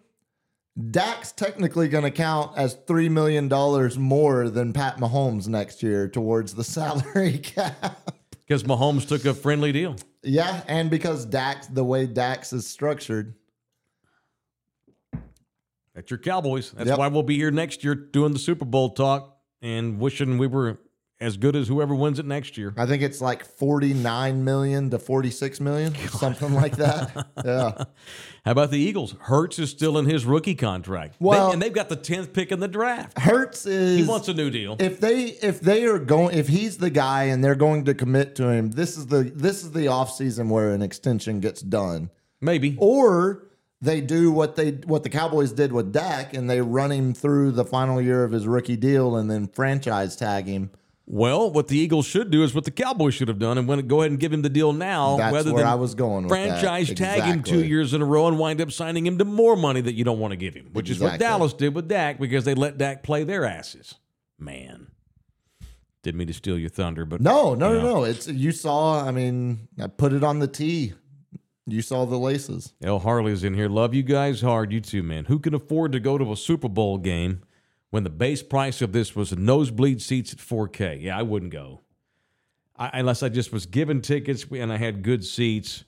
Dak's technically going to count as $3 million more than Pat Mahomes next year towards the salary cap. Because Mahomes took a friendly deal. yeah. And because Dak's, the way Dak's is structured, That's your Cowboys. That's Yep. why we'll be here next year doing the Super Bowl talk and wishing we were as good as whoever wins it next year. I think it's like 49 million to 46 million, something like that. Yeah. How about the Eagles? Hurts is still in his rookie contract. They- Well- and they've got the tenth pick in the draft. Hurts is He wants a new deal. if they if they are going if he's the guy and they're going to commit to him, this is the this is the offseason where an extension gets done. Maybe. Or they do what they what the Cowboys did with Dak and they run him through the final year of his rookie deal and then franchise tag him Well, what the Eagles should do is what the Cowboys should have done, and when go ahead and give him the deal now, That's rather where than I was going with that. franchise tag him two years in a row and wind up signing him to more money that you don't want to give him, which is what Dallas did with Dak because they let Dak play their asses. Man, didn't mean to steal your thunder, but No, no, Yeah. no, no. It's you saw. I mean, I put it on the tee. You saw the laces. El Harley's in here. Love you guys hard. You too, man. Who can afford to go to a Super Bowl game when the base price of this was nosebleed seats at 4K? Yeah, I wouldn't go. I, unless I just was given tickets and I had good seats.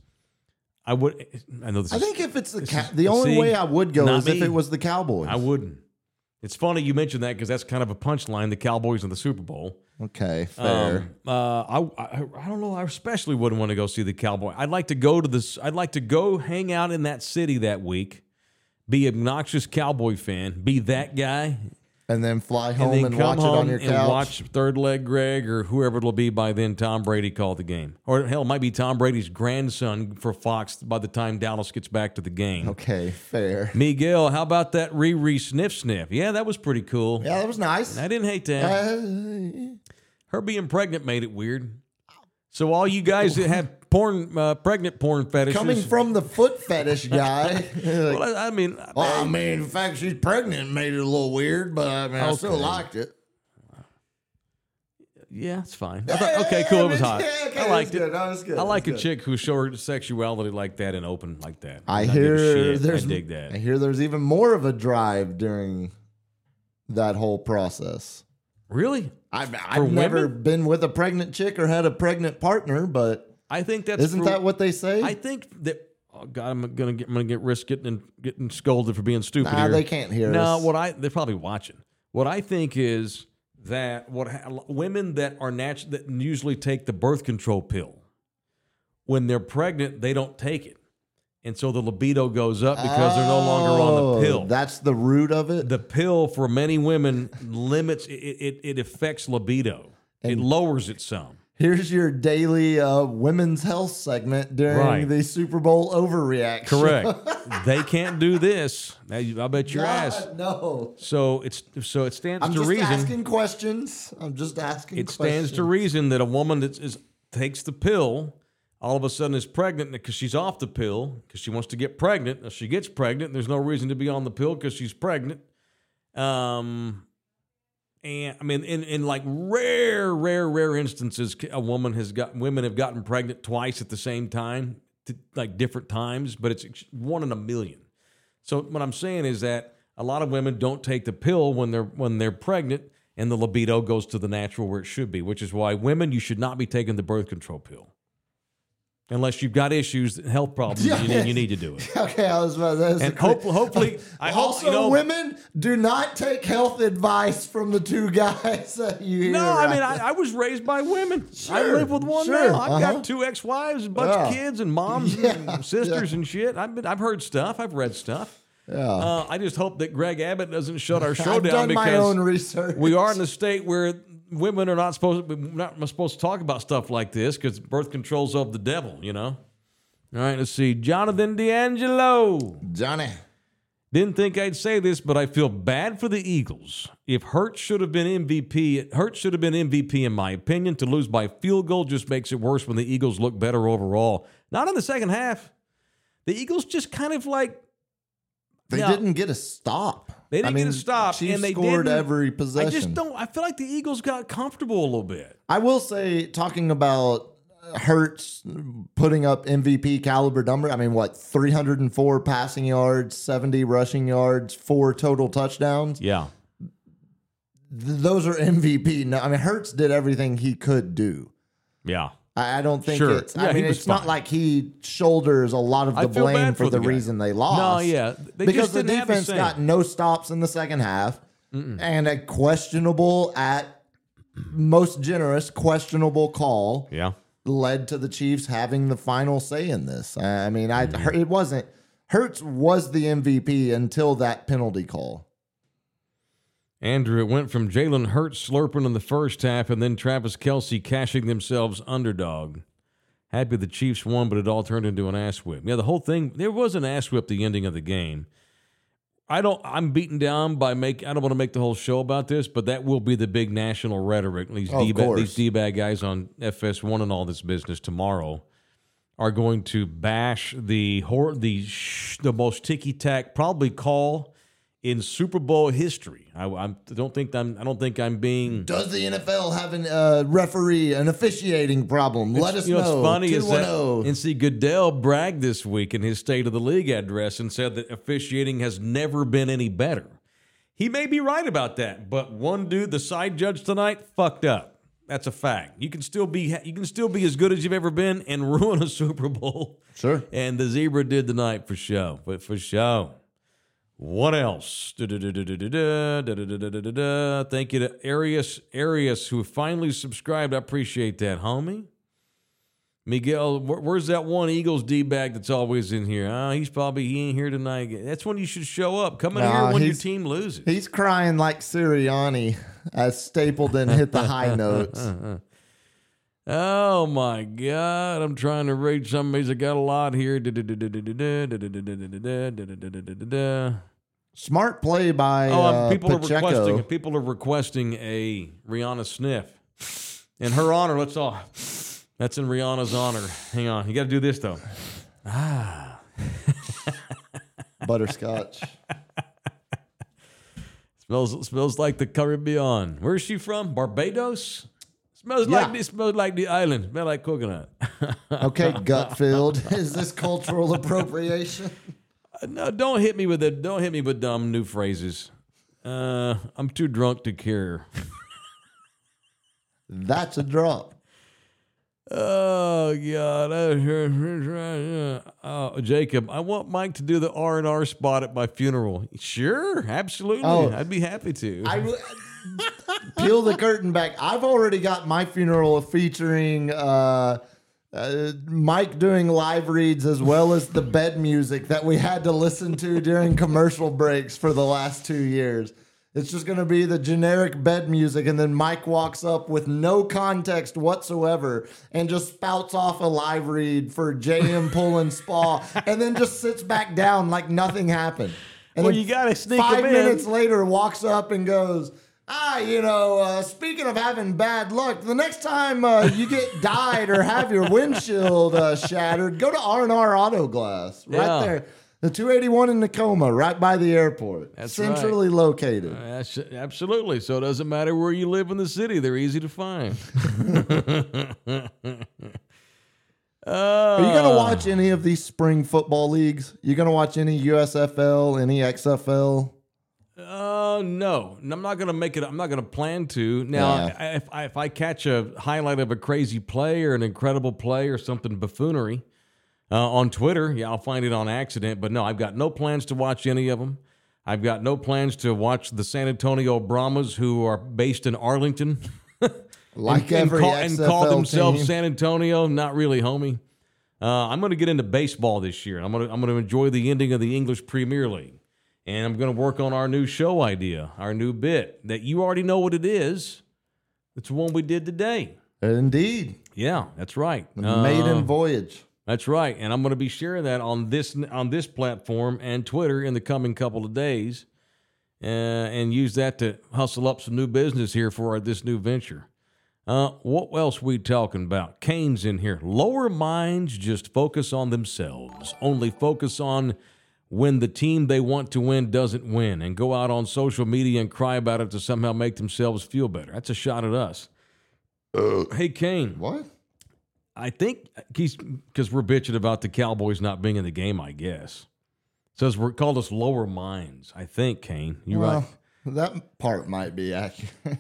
I would. I know this. I is, think if it's the cow the only see, way I would go is if it was the Cowboys. I wouldn't. It's funny you mentioned that because that's kind of a punchline. The Cowboys in the Super Bowl. Okay, fair. Um, uh, I, I I don't know. I especially wouldn't want to go see the Cowboy. I'd like to go to this. I'd like to go hang out in that city that week, be obnoxious Cowboy fan, be that guy, and then fly home and and, watch it on your and couch. watch third leg Greg or whoever it'll be by then. Tom Brady called the game, or hell, it might be Tom Brady's grandson for Fox by the time Dallas gets back to the game. Okay, fair. Miguel, how about that Riri sniff sniff? Yeah, that was pretty cool. Yeah, that was nice. I didn't hate that. Uh, Her being pregnant made it weird. So all you guys that have porn, uh, pregnant porn fetishes, coming from the foot fetish guy. Like, Well, I I mean, well, I mean, the fact she's pregnant made it a little weird, but I mean, I still liked it. yeah, it's fine. I thought, okay, cool. It was hot. Yeah, okay, I it liked it. good. No, it was good. I It like was a good. chick who showed sexuality like that and open like that. I Not hear shit. there's. I dig that. I hear there's even more of a drive during that whole process. really, I've, I've never women? been with a pregnant chick or had a pregnant partner, but I think that's isn't for- that what they say? I think that. Oh God, I'm gonna get. I'm gonna get risk getting getting scolded for being stupid Nah, here. they can't hear us. No, us. what I they're probably watching. What I think is that what ha- women that are natural that usually take the birth control pill when they're pregnant, they don't take it, and so the libido goes up because they're no longer on Oh, the pill. That's the root of it. the pill for many women limits it. It, it affects libido. it lowers it some. Here's your daily uh, women's health segment during Right. the Super Bowl overreaction. Correct. they can't do this. I bet your ass. No. So it's so it stands I'm to just reason. asking questions. I'm just asking. it stands to reason that a woman that is takes the pill all of a sudden is pregnant because she's off the pill because she wants to get pregnant. If she gets pregnant, there's no reason to be on the pill because she's pregnant. Um, and I mean, in, in like rare, rare, rare instances, a woman has got women have gotten pregnant twice at the same time, t- like different times, but it's one in a million. So what I'm saying is that a lot of women don't take the pill when they're when they're pregnant, and the libido goes to the natural where it should be. Which is why women, you should not be taking the birth control pill unless you've got issues, health problems, you, you need to do it. Okay, I was about to. And hope, hopefully, I hope also, you know, women do not take health advice from the two guys that you hear. No, I mean, I, I was raised by women. I live with one sure, now. I've uh-huh. got two ex-wives, a bunch Yeah. of kids, and moms Yeah, and sisters and shit. I've been, I've heard stuff. I've read stuff. Yeah. Uh, I just hope that Greg Abbott doesn't shut our show I've down done my because own research. we are in a state where women are not supposed we're not supposed to talk about stuff like this because birth control's of the devil. You know. All right, let's see. Jonathan D'Angelo. Johnny. Didn't think I'd say this, but I feel bad for the Eagles. If Hurts should have been MVP, Hurts should have been MVP in my opinion. To lose by field goal just makes it worse when the Eagles look better overall. Not in the second half. The Eagles just kind of like They Yeah. didn't get a stop. They didn't I mean, get a stop, Chiefs and they scored didn't- every I just don't. I feel like the Eagles got comfortable a little bit. I will say, talking about Hurts putting up MVP caliber number. I mean, what 304 passing yards, 70 rushing yards, four total touchdowns. Yeah, Th- those are MVP. No, I mean, Hurts did everything he could do. yeah. I I don't think Sure. it's. Yeah, I mean, it's not like he shoulders a lot of the blame for, for the the reason they lost. No, yeah. They because the defense got no stops in the second half, and a questionable at most generous questionable call Yeah. led to the Chiefs having the final say in this. I mean, I Mm-hmm. it wasn't Hurts was the MVP until that penalty call. Andrew, it went from Jalen Hurts slurping in the first half and then Travis Kelce cashing themselves underdog. Happy the Chiefs won, but it all turned into an ass whip. Yeah, the whole thing, there was an ass whip the ending of the game. I don't. I'm beaten down by make. I don't want to make the whole show about this, but that will be the big national rhetoric. These oh, Of d these d bag guys on FS1 and all this business tomorrow are going to bash the hor- the sh- the most ticky tack probably call in Super Bowl history. I, I'm- don't think I'm. I don't think I'm being. Does the NFL have an uh, referee, an officiating problem? Let us you know, know. what's funny is that NC Goodell bragged this week in his State of the League address and said that officiating has never been any better. He may be right about that, but one dude, the side judge tonight, fucked up. That's a fact. You can still be you can still be as good as you've ever been and ruin a Super Bowl. Sure. And the zebra did tonight for show. But for show. What else? Thank you to Arius Arius who finally subscribed. I appreciate that, homie. Miguel, where's that one Eagles D bag that's always in here? Ah, he's probably he ain't here tonight. That's when you should show up. Come in here when your team loses. He's crying like Sirianni as Stapleton hit the high notes. Uh, uh, uh. Oh my God! I'm trying to read some of these. I got a lot here. Smart play by Oh, um, uh, people are requesting. People are requesting a Rihanna sniff in her honor. Let's all. That's in Rihanna's honor. Hang on, you got to do this though. Ah, butterscotch. Smells smells like the Caribbean. Where's she from? Barbados. Smells Yeah. like this. Smells like the island. Smell like coconut. Okay, gut filled. Is this cultural appropriation? no, don't hit me with the. Don't hit me with dumb new phrases. Uh, I'm too drunk to care. That's a drop. Oh God! Oh, Jacob, I want Mike to do the R and R spot at my funeral. Sure, absolutely. Oh. I'd be happy to. I peel the curtain back. I've already got my funeral featuring uh, uh, Mike doing live reads as well as the bed music that we had to listen to during commercial breaks for the last two years. It's just going to be the generic bed music, and then Mike walks up with no context whatsoever and just spouts off a live read for JM Pool and Spa, and then just sits back down like nothing happened. And Well, you gotta sneak five minutes later walks up and goes, Ah, you know, uh, speaking of having bad luck, the next time uh, you get died or have your windshield uh, shattered, go to R&R Auto Glass right Yeah. there. The 281 in Tacoma, right by the airport. That's Centrally located. That's- absolutely. So it doesn't matter where you live in the city; they're easy to find. Are you going to watch any of these spring football leagues? You going to watch any USFL, any XFL? Uh, no, I'm not gonna make it. I'm not gonna plan to. Now, Yeah. I- if I, if I catch a highlight of a crazy play or an incredible play or something buffoonery uh, on Twitter, yeah, I'll find it on accident. But no, I've got no plans to watch any of them. I've got no plans to watch the San Antonio Brahmas, who are based in Arlington, Like and, every call, and call themselves team. San Antonio. Not really, homie. Uh, I'm going to get into baseball this year. I'm going to I'm going to enjoy the ending of the English Premier League, and I'm going to work on our new show idea, our new bit that you already know what it is. It's the one we did today. Indeed. Yeah, that's right. The Uh, maiden voyage. that's right, and I'm going to be sharing that on this on this platform and Twitter in the coming couple of days, uh, and use that to hustle up some new business here for our, this new venture. Uh, what else we talking about? Kane's in here. Lower minds just focus on themselves. Only focus on when the team they want to win doesn't win, and go out on social media and cry about it to somehow make themselves feel better. That's a shot at us. Uh, hey, Kane. What? I think he's because we're bitching about the Cowboys not being in the game. I guess says we're called us lower minds. I think Kane, you right? Well, that part might be accurate.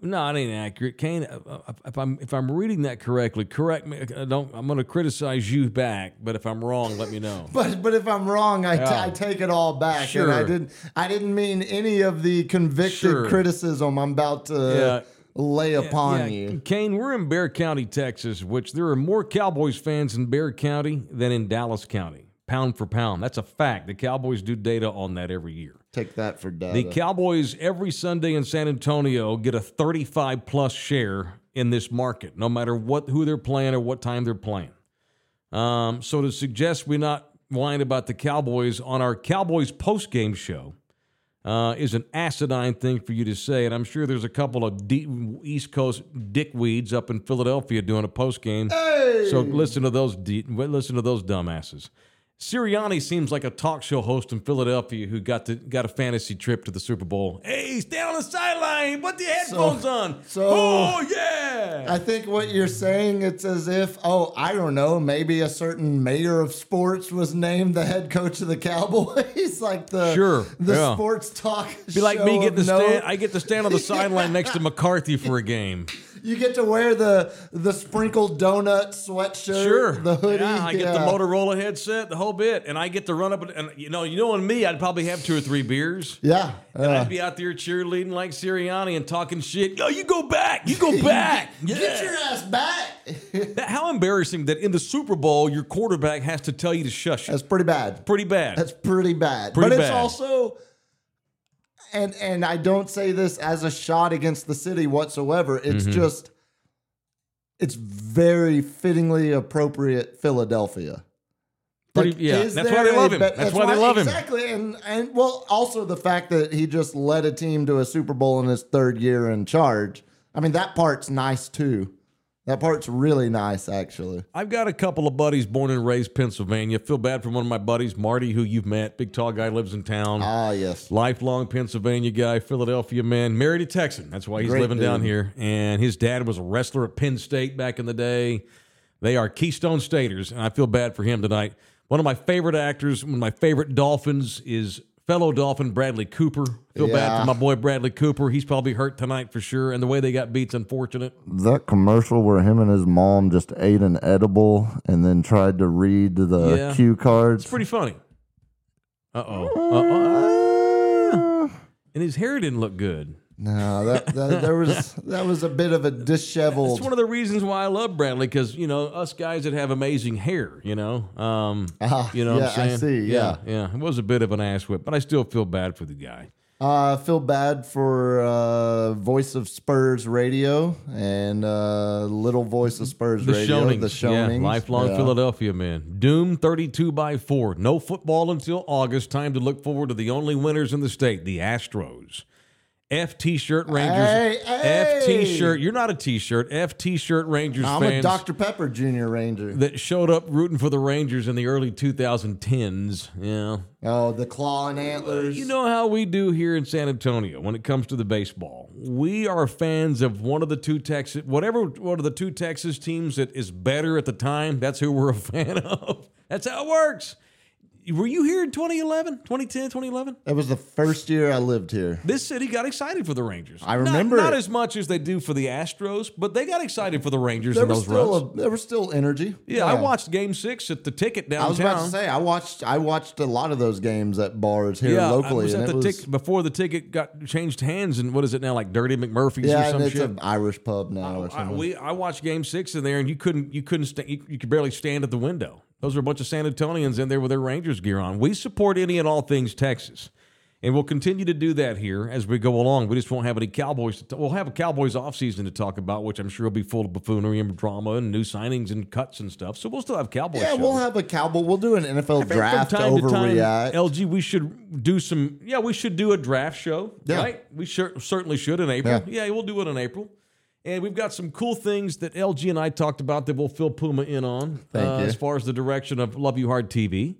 No, it ain't accurate, Kane. uh, uh, If I'm if I'm reading that correctly, correct me. I don't. I'm going to criticize you back, but if I'm wrong, let me know. But but if I'm wrong, I, t-. I take it all back. And I didn't I didn't mean any of the convicted Sure. criticism I'm about to Yeah. lay upon Yeah, you. Kane, we're in Bexar County, Texas, which there are more Cowboys fans in Bexar County than in Dallas County, pound for pound. That's a fact. The Cowboys do data on that every year. Take that for data. The Cowboys every Sunday in San Antonio get a 35 plus share in this market, no matter what who they're playing or what time they're playing. Um, so to suggest we not whine about the Cowboys on our Cowboys post game show uh, is an asinine thing for you to say, and I'm sure there's a couple of deep East Coast dickweeds up in Philadelphia doing a post game. So listen to those de- listen to those dumbasses. Sirianni seems like a talk show host in Philadelphia who got to got a fantasy trip to the Super Bowl. Hey, stay on the sideline. Put the headphones on. so- oh yeah. I think what you're saying, it's as if, oh, I don't know, maybe a certain mayor of sports was named the head coach of the Cowboys, like the Sure, the yeah. sports talk. Be like me getting to of stand. I get to stand on the sideline next to McCarthy for a game. You get to wear the the sprinkled donut sweatshirt, Sure, the hoodie. Yeah, I get the. Motorola headset, the whole bit, and I get to run up and, you know, you knowing me, I'd probably have two or three beers. Yeah, And yeah. I'd uh. be out there cheerleading like Sirianni and talking shit. Yo, you go back. You go back. Get your ass back. How embarrassing that in the Super Bowl, your quarterback has to tell you to shush. That's pretty bad. pretty bad. That's pretty bad. Pretty but it's also and and I don't say this as a shot against the city whatsoever. It's Mm-hmm. just it's very fittingly appropriate Philadelphia. Pretty- Like, yeah, that's why they love him. bet- That's why they love him. Exactly. And and well also the fact that he just led a team to a Super Bowl in his third year in charge. I mean that part's nice too. That part's really nice actually. I've got a couple of buddies born and raised Pennsylvania. Feel bad for one of my buddies, Marty, who you've met. Big tall guy lives in town. Ah yes. lifelong Pennsylvania guy, Philadelphia man, married a Texan. That's why he's Great living down here. And his dad was a wrestler at Penn State back in the day. They are Keystone Staters, and I feel bad for him tonight. One of my favorite actors, one of my favorite Dolphins is fellow Dolphin Bradley Cooper. Feel bad for my boy Bradley Cooper. He's probably hurt tonight for sure. And the way they got beat's unfortunate. that commercial where him and his mom just ate an edible and then tried to read the Yeah. cue cards. It's pretty funny. Uh oh. Uh-oh. And his hair didn't look good. No, that, that there was that was a bit of a disheveled. It's one of the reasons why I love Bradley because you know us guys that have amazing hair. You know, um, Ah, you know yeah, what I'm I saying? see, yeah. yeah, It was a bit of an ass whip, but I still feel bad for the guy. Uh, I feel bad for uh, Voice of Spurs Radio and uh, Little Voice of Spurs The Radio. Shonings, The Shonings. yeah, lifelong Yeah. Philadelphia man. Doom 32 by four. No football until August. Time to look forward to the only winners in the state, the Astros. F T-shirt Rangers. Hey, F hey! T-shirt. You're not a T-shirt. F T-shirt Rangers I'm a Dr. Pepper Junior Ranger. that showed up rooting for the Rangers in the early 2010s. Yeah. oh, the claw and antlers. You know how we do here in San Antonio when it comes to the baseball. We are fans of one of the two Texas, whatever one of the two Texas teams that is better at the time. That's who we're a fan of. That's how it works. Were you here in 2011, 2010, 2011? it was the first year I lived here. This city got excited for the Rangers. I remember not, it. as much as they do for the Astros, but they got excited for the Rangers There in was those runs. still a, there was still energy. yeah, I watched Game Six at the ticket downtown. I was about to say I watched I watched a lot of those games at bars here yeah, locally. I was at it the was, tick before the ticket got changed hands, and what is it now, like Dirty McMurphy's or yeah, some and it's shit? an Irish pub now or I, something. we I watched Game Six in there, and you couldn't you couldn't sta- you, you could barely stand at the window. Those were a bunch of San Antonians in there with their Rangers gear on. We support any and all things Texas, and we'll continue to do that here as we go along. We just won't have any Cowboys. To t- we'll have a Cowboys offseason to talk about, which I'm sure will be full of buffoonery and drama and new signings and cuts and stuff. So we'll still have Cowboys. yeah, shows. we'll have a cowboy. We'll do an NFL From draft time to time, overreact. LG, we should do some. Yeah, we should do a draft show. Yeah. Right? We sure, certainly should in April. Yeah. we'll do it in April. And we've got some cool things that LG and I talked about that we'll fill Puma in on Thank uh, you. as far as the direction of Love You Hard TV.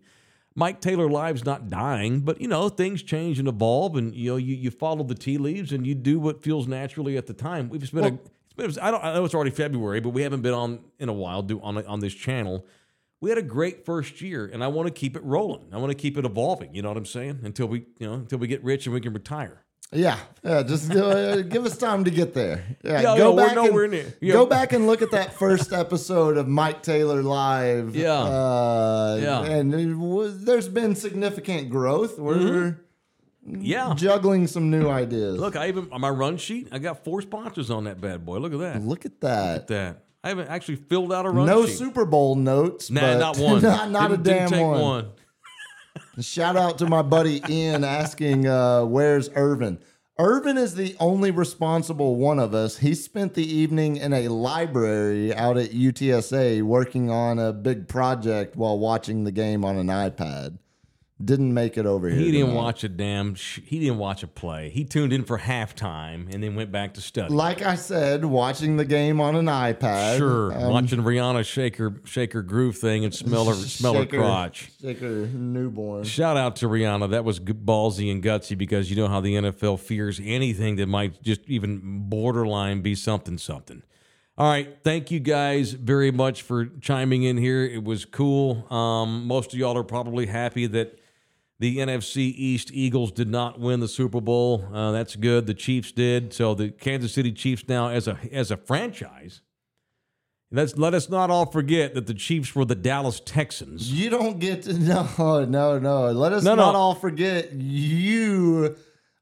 Mike Taylor Live's not dying, but you know things change and evolve, and you know you, you follow the tea leaves and you do what feels naturally at the time. We've been a, it's been, I don't I know it's already February, but we haven't been on in a while do on on this channel. We had a great first year, and I want to keep it rolling. I want to keep it evolving. You know what I'm saying? Until we you know until we get rich and we can retire. Yeah, yeah. Just uh, give us time to get there. Yeah, Yeah, go yeah, we're back nowhere and, near. Yeah. Go back and look at that first episode of Mike Taylor live. Yeah. uh, Yeah. And was, there's been significant growth. We're Yeah. juggling some new ideas. Look, I even on my run sheet, I got four sponsors on that bad boy. Look at that. Look at that. Look at that. I haven't actually filled out a run No sheet. Super Bowl notes. Nah, but not one. not not a Didn't- didn't damn take one. one. Shout out to my buddy Ian asking, uh, "Where's Irvin?" Irvin is the only responsible one of us. He spent the evening in a library out at UTSA working on a big project while watching the game on an iPad. Didn't make it over here. He didn't tonight. watch a damn. Sh- he didn't watch a play. He tuned in for halftime and then went back to study. Like I said, watching the game on an iPad. Sure, Um, watching Rihanna shake her shake her groove thing and smell her smell her crotch. Shake her newborn. Shout out to Rihanna. That was ballsy and gutsy because you know how the NFL fears anything that might just even borderline be something something. All right, thank you guys very much for chiming in here. It was cool. Um, most of y'all are probably happy that the NFC East Eagles did not win the Super Bowl. Uh, that's good. The Chiefs did. So the Kansas City Chiefs now, as a as a franchise, let's let us not all forget that the Chiefs were the Dallas Texans. You don't get to no, no, no. Let us No, not no. all forget you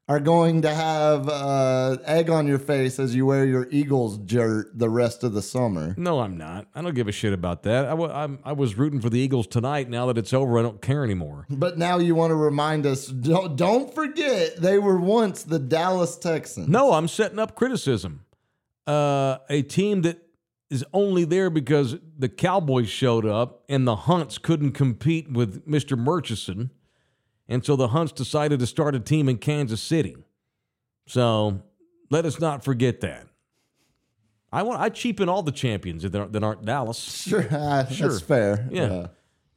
are going to have uh, egg on your face as you wear your Eagles shirt the rest of the summer. No, I'm not. I don't give a shit about that. I I'm- I was rooting for the Eagles tonight. Now that it's over, I don't care anymore. But now you want to remind us don't, don't forget they were once the Dallas Texans. No, I'm setting up criticism. Uh, a team that is only there because the Cowboys showed up and the Hunts couldn't compete with Mr. Murchison. And so the Hunts decided to start a team in Kansas City. So let us not forget that. I want I cheapen all the champions that aren't, that aren't Dallas. Sure, uh, Sure. that's fair. Yeah.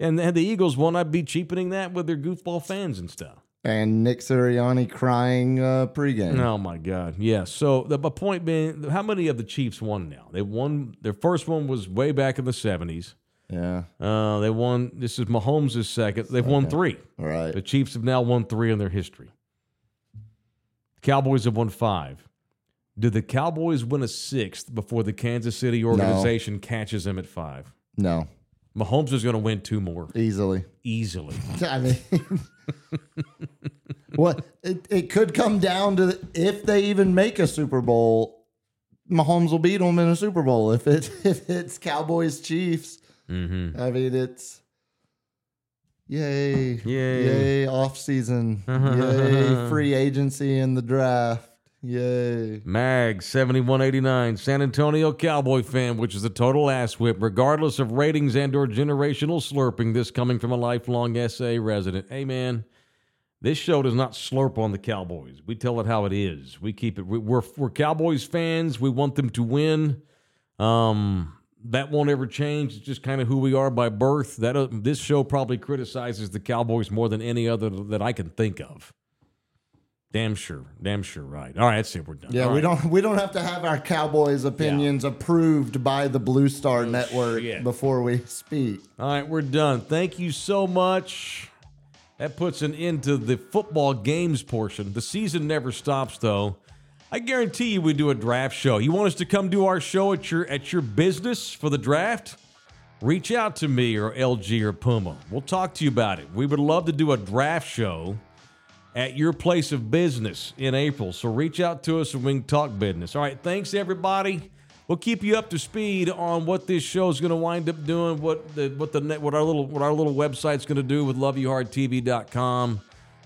And, the Eagles won. I'd be cheapening that with their goofball fans and stuff. And Nick Sirianni crying uh, pregame. Oh my God! Yes. So the my point being, how many of the Chiefs won now? They won. Their first one was way back in the seventies. Yeah. Uh, they won. This is Mahomes' second. They've won three. All right. The Chiefs have now won three in their history. The Cowboys have won five. Did the Cowboys win a sixth before the Kansas City organization catches them at five? No, Mahomes is going to win two more easily. easily. I mean, what it, it could come down to if they even make a Super Bowl, Mahomes will beat them in a Super Bowl. If it if it's Cowboys Chiefs, Mm-hmm. I mean it's yay, Yay. yay off season, yay free agency in the draft, yay. Mag 7189, San Antonio Cowboy fan, which is a total ass whip, regardless of ratings and or generational slurping. This coming from a lifelong SA resident. Hey man, this show does not slurp on the Cowboys. We tell it how it is. We keep it. we- We're we're Cowboys fans. We want them to win. Um, that won't ever change. It's just kind of who we are by birth. That uh, this show probably criticizes the Cowboys more than any other that I can think of. Damn sure, damn sure, right. All right, that's it. We're done. Yeah, All we right. don't we don't have to have our Cowboys opinions approved by the Blue Star Network shit. before we speak. All right, we're done. Thank you so much. That puts an end to the football games portion. The season never stops, though. I guarantee you we do a draft show. You want us to come do our show at your at your business for the draft? Reach out to me or LG or Puma. We'll talk to you about it. We would love to do a draft show at your place of business in April. So reach out to us and we can talk business. All right, thanks everybody. We'll keep you up to speed on what this show is going to wind up doing, what the what the net, what our little what our little website's going to do with loveyouhardtv.com,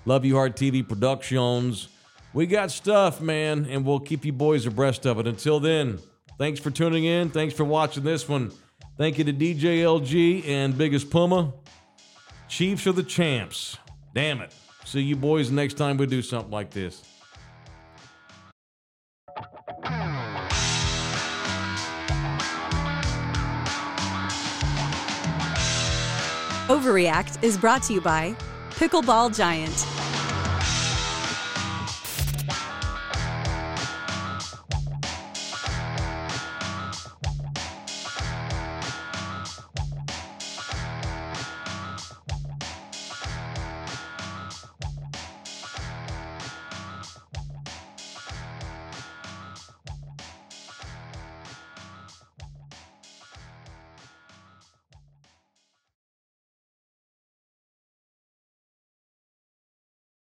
Love You Hard TV Productions. We got stuff, man, and we'll keep you boys abreast of it. Until then, thanks for tuning in. Thanks for watching this one. Thank you to DJ LG and Biggest Puma. Chiefs are the champs. Damn it. See you boys next time we do something like this. Overreact is brought to you by Pickleball Giant.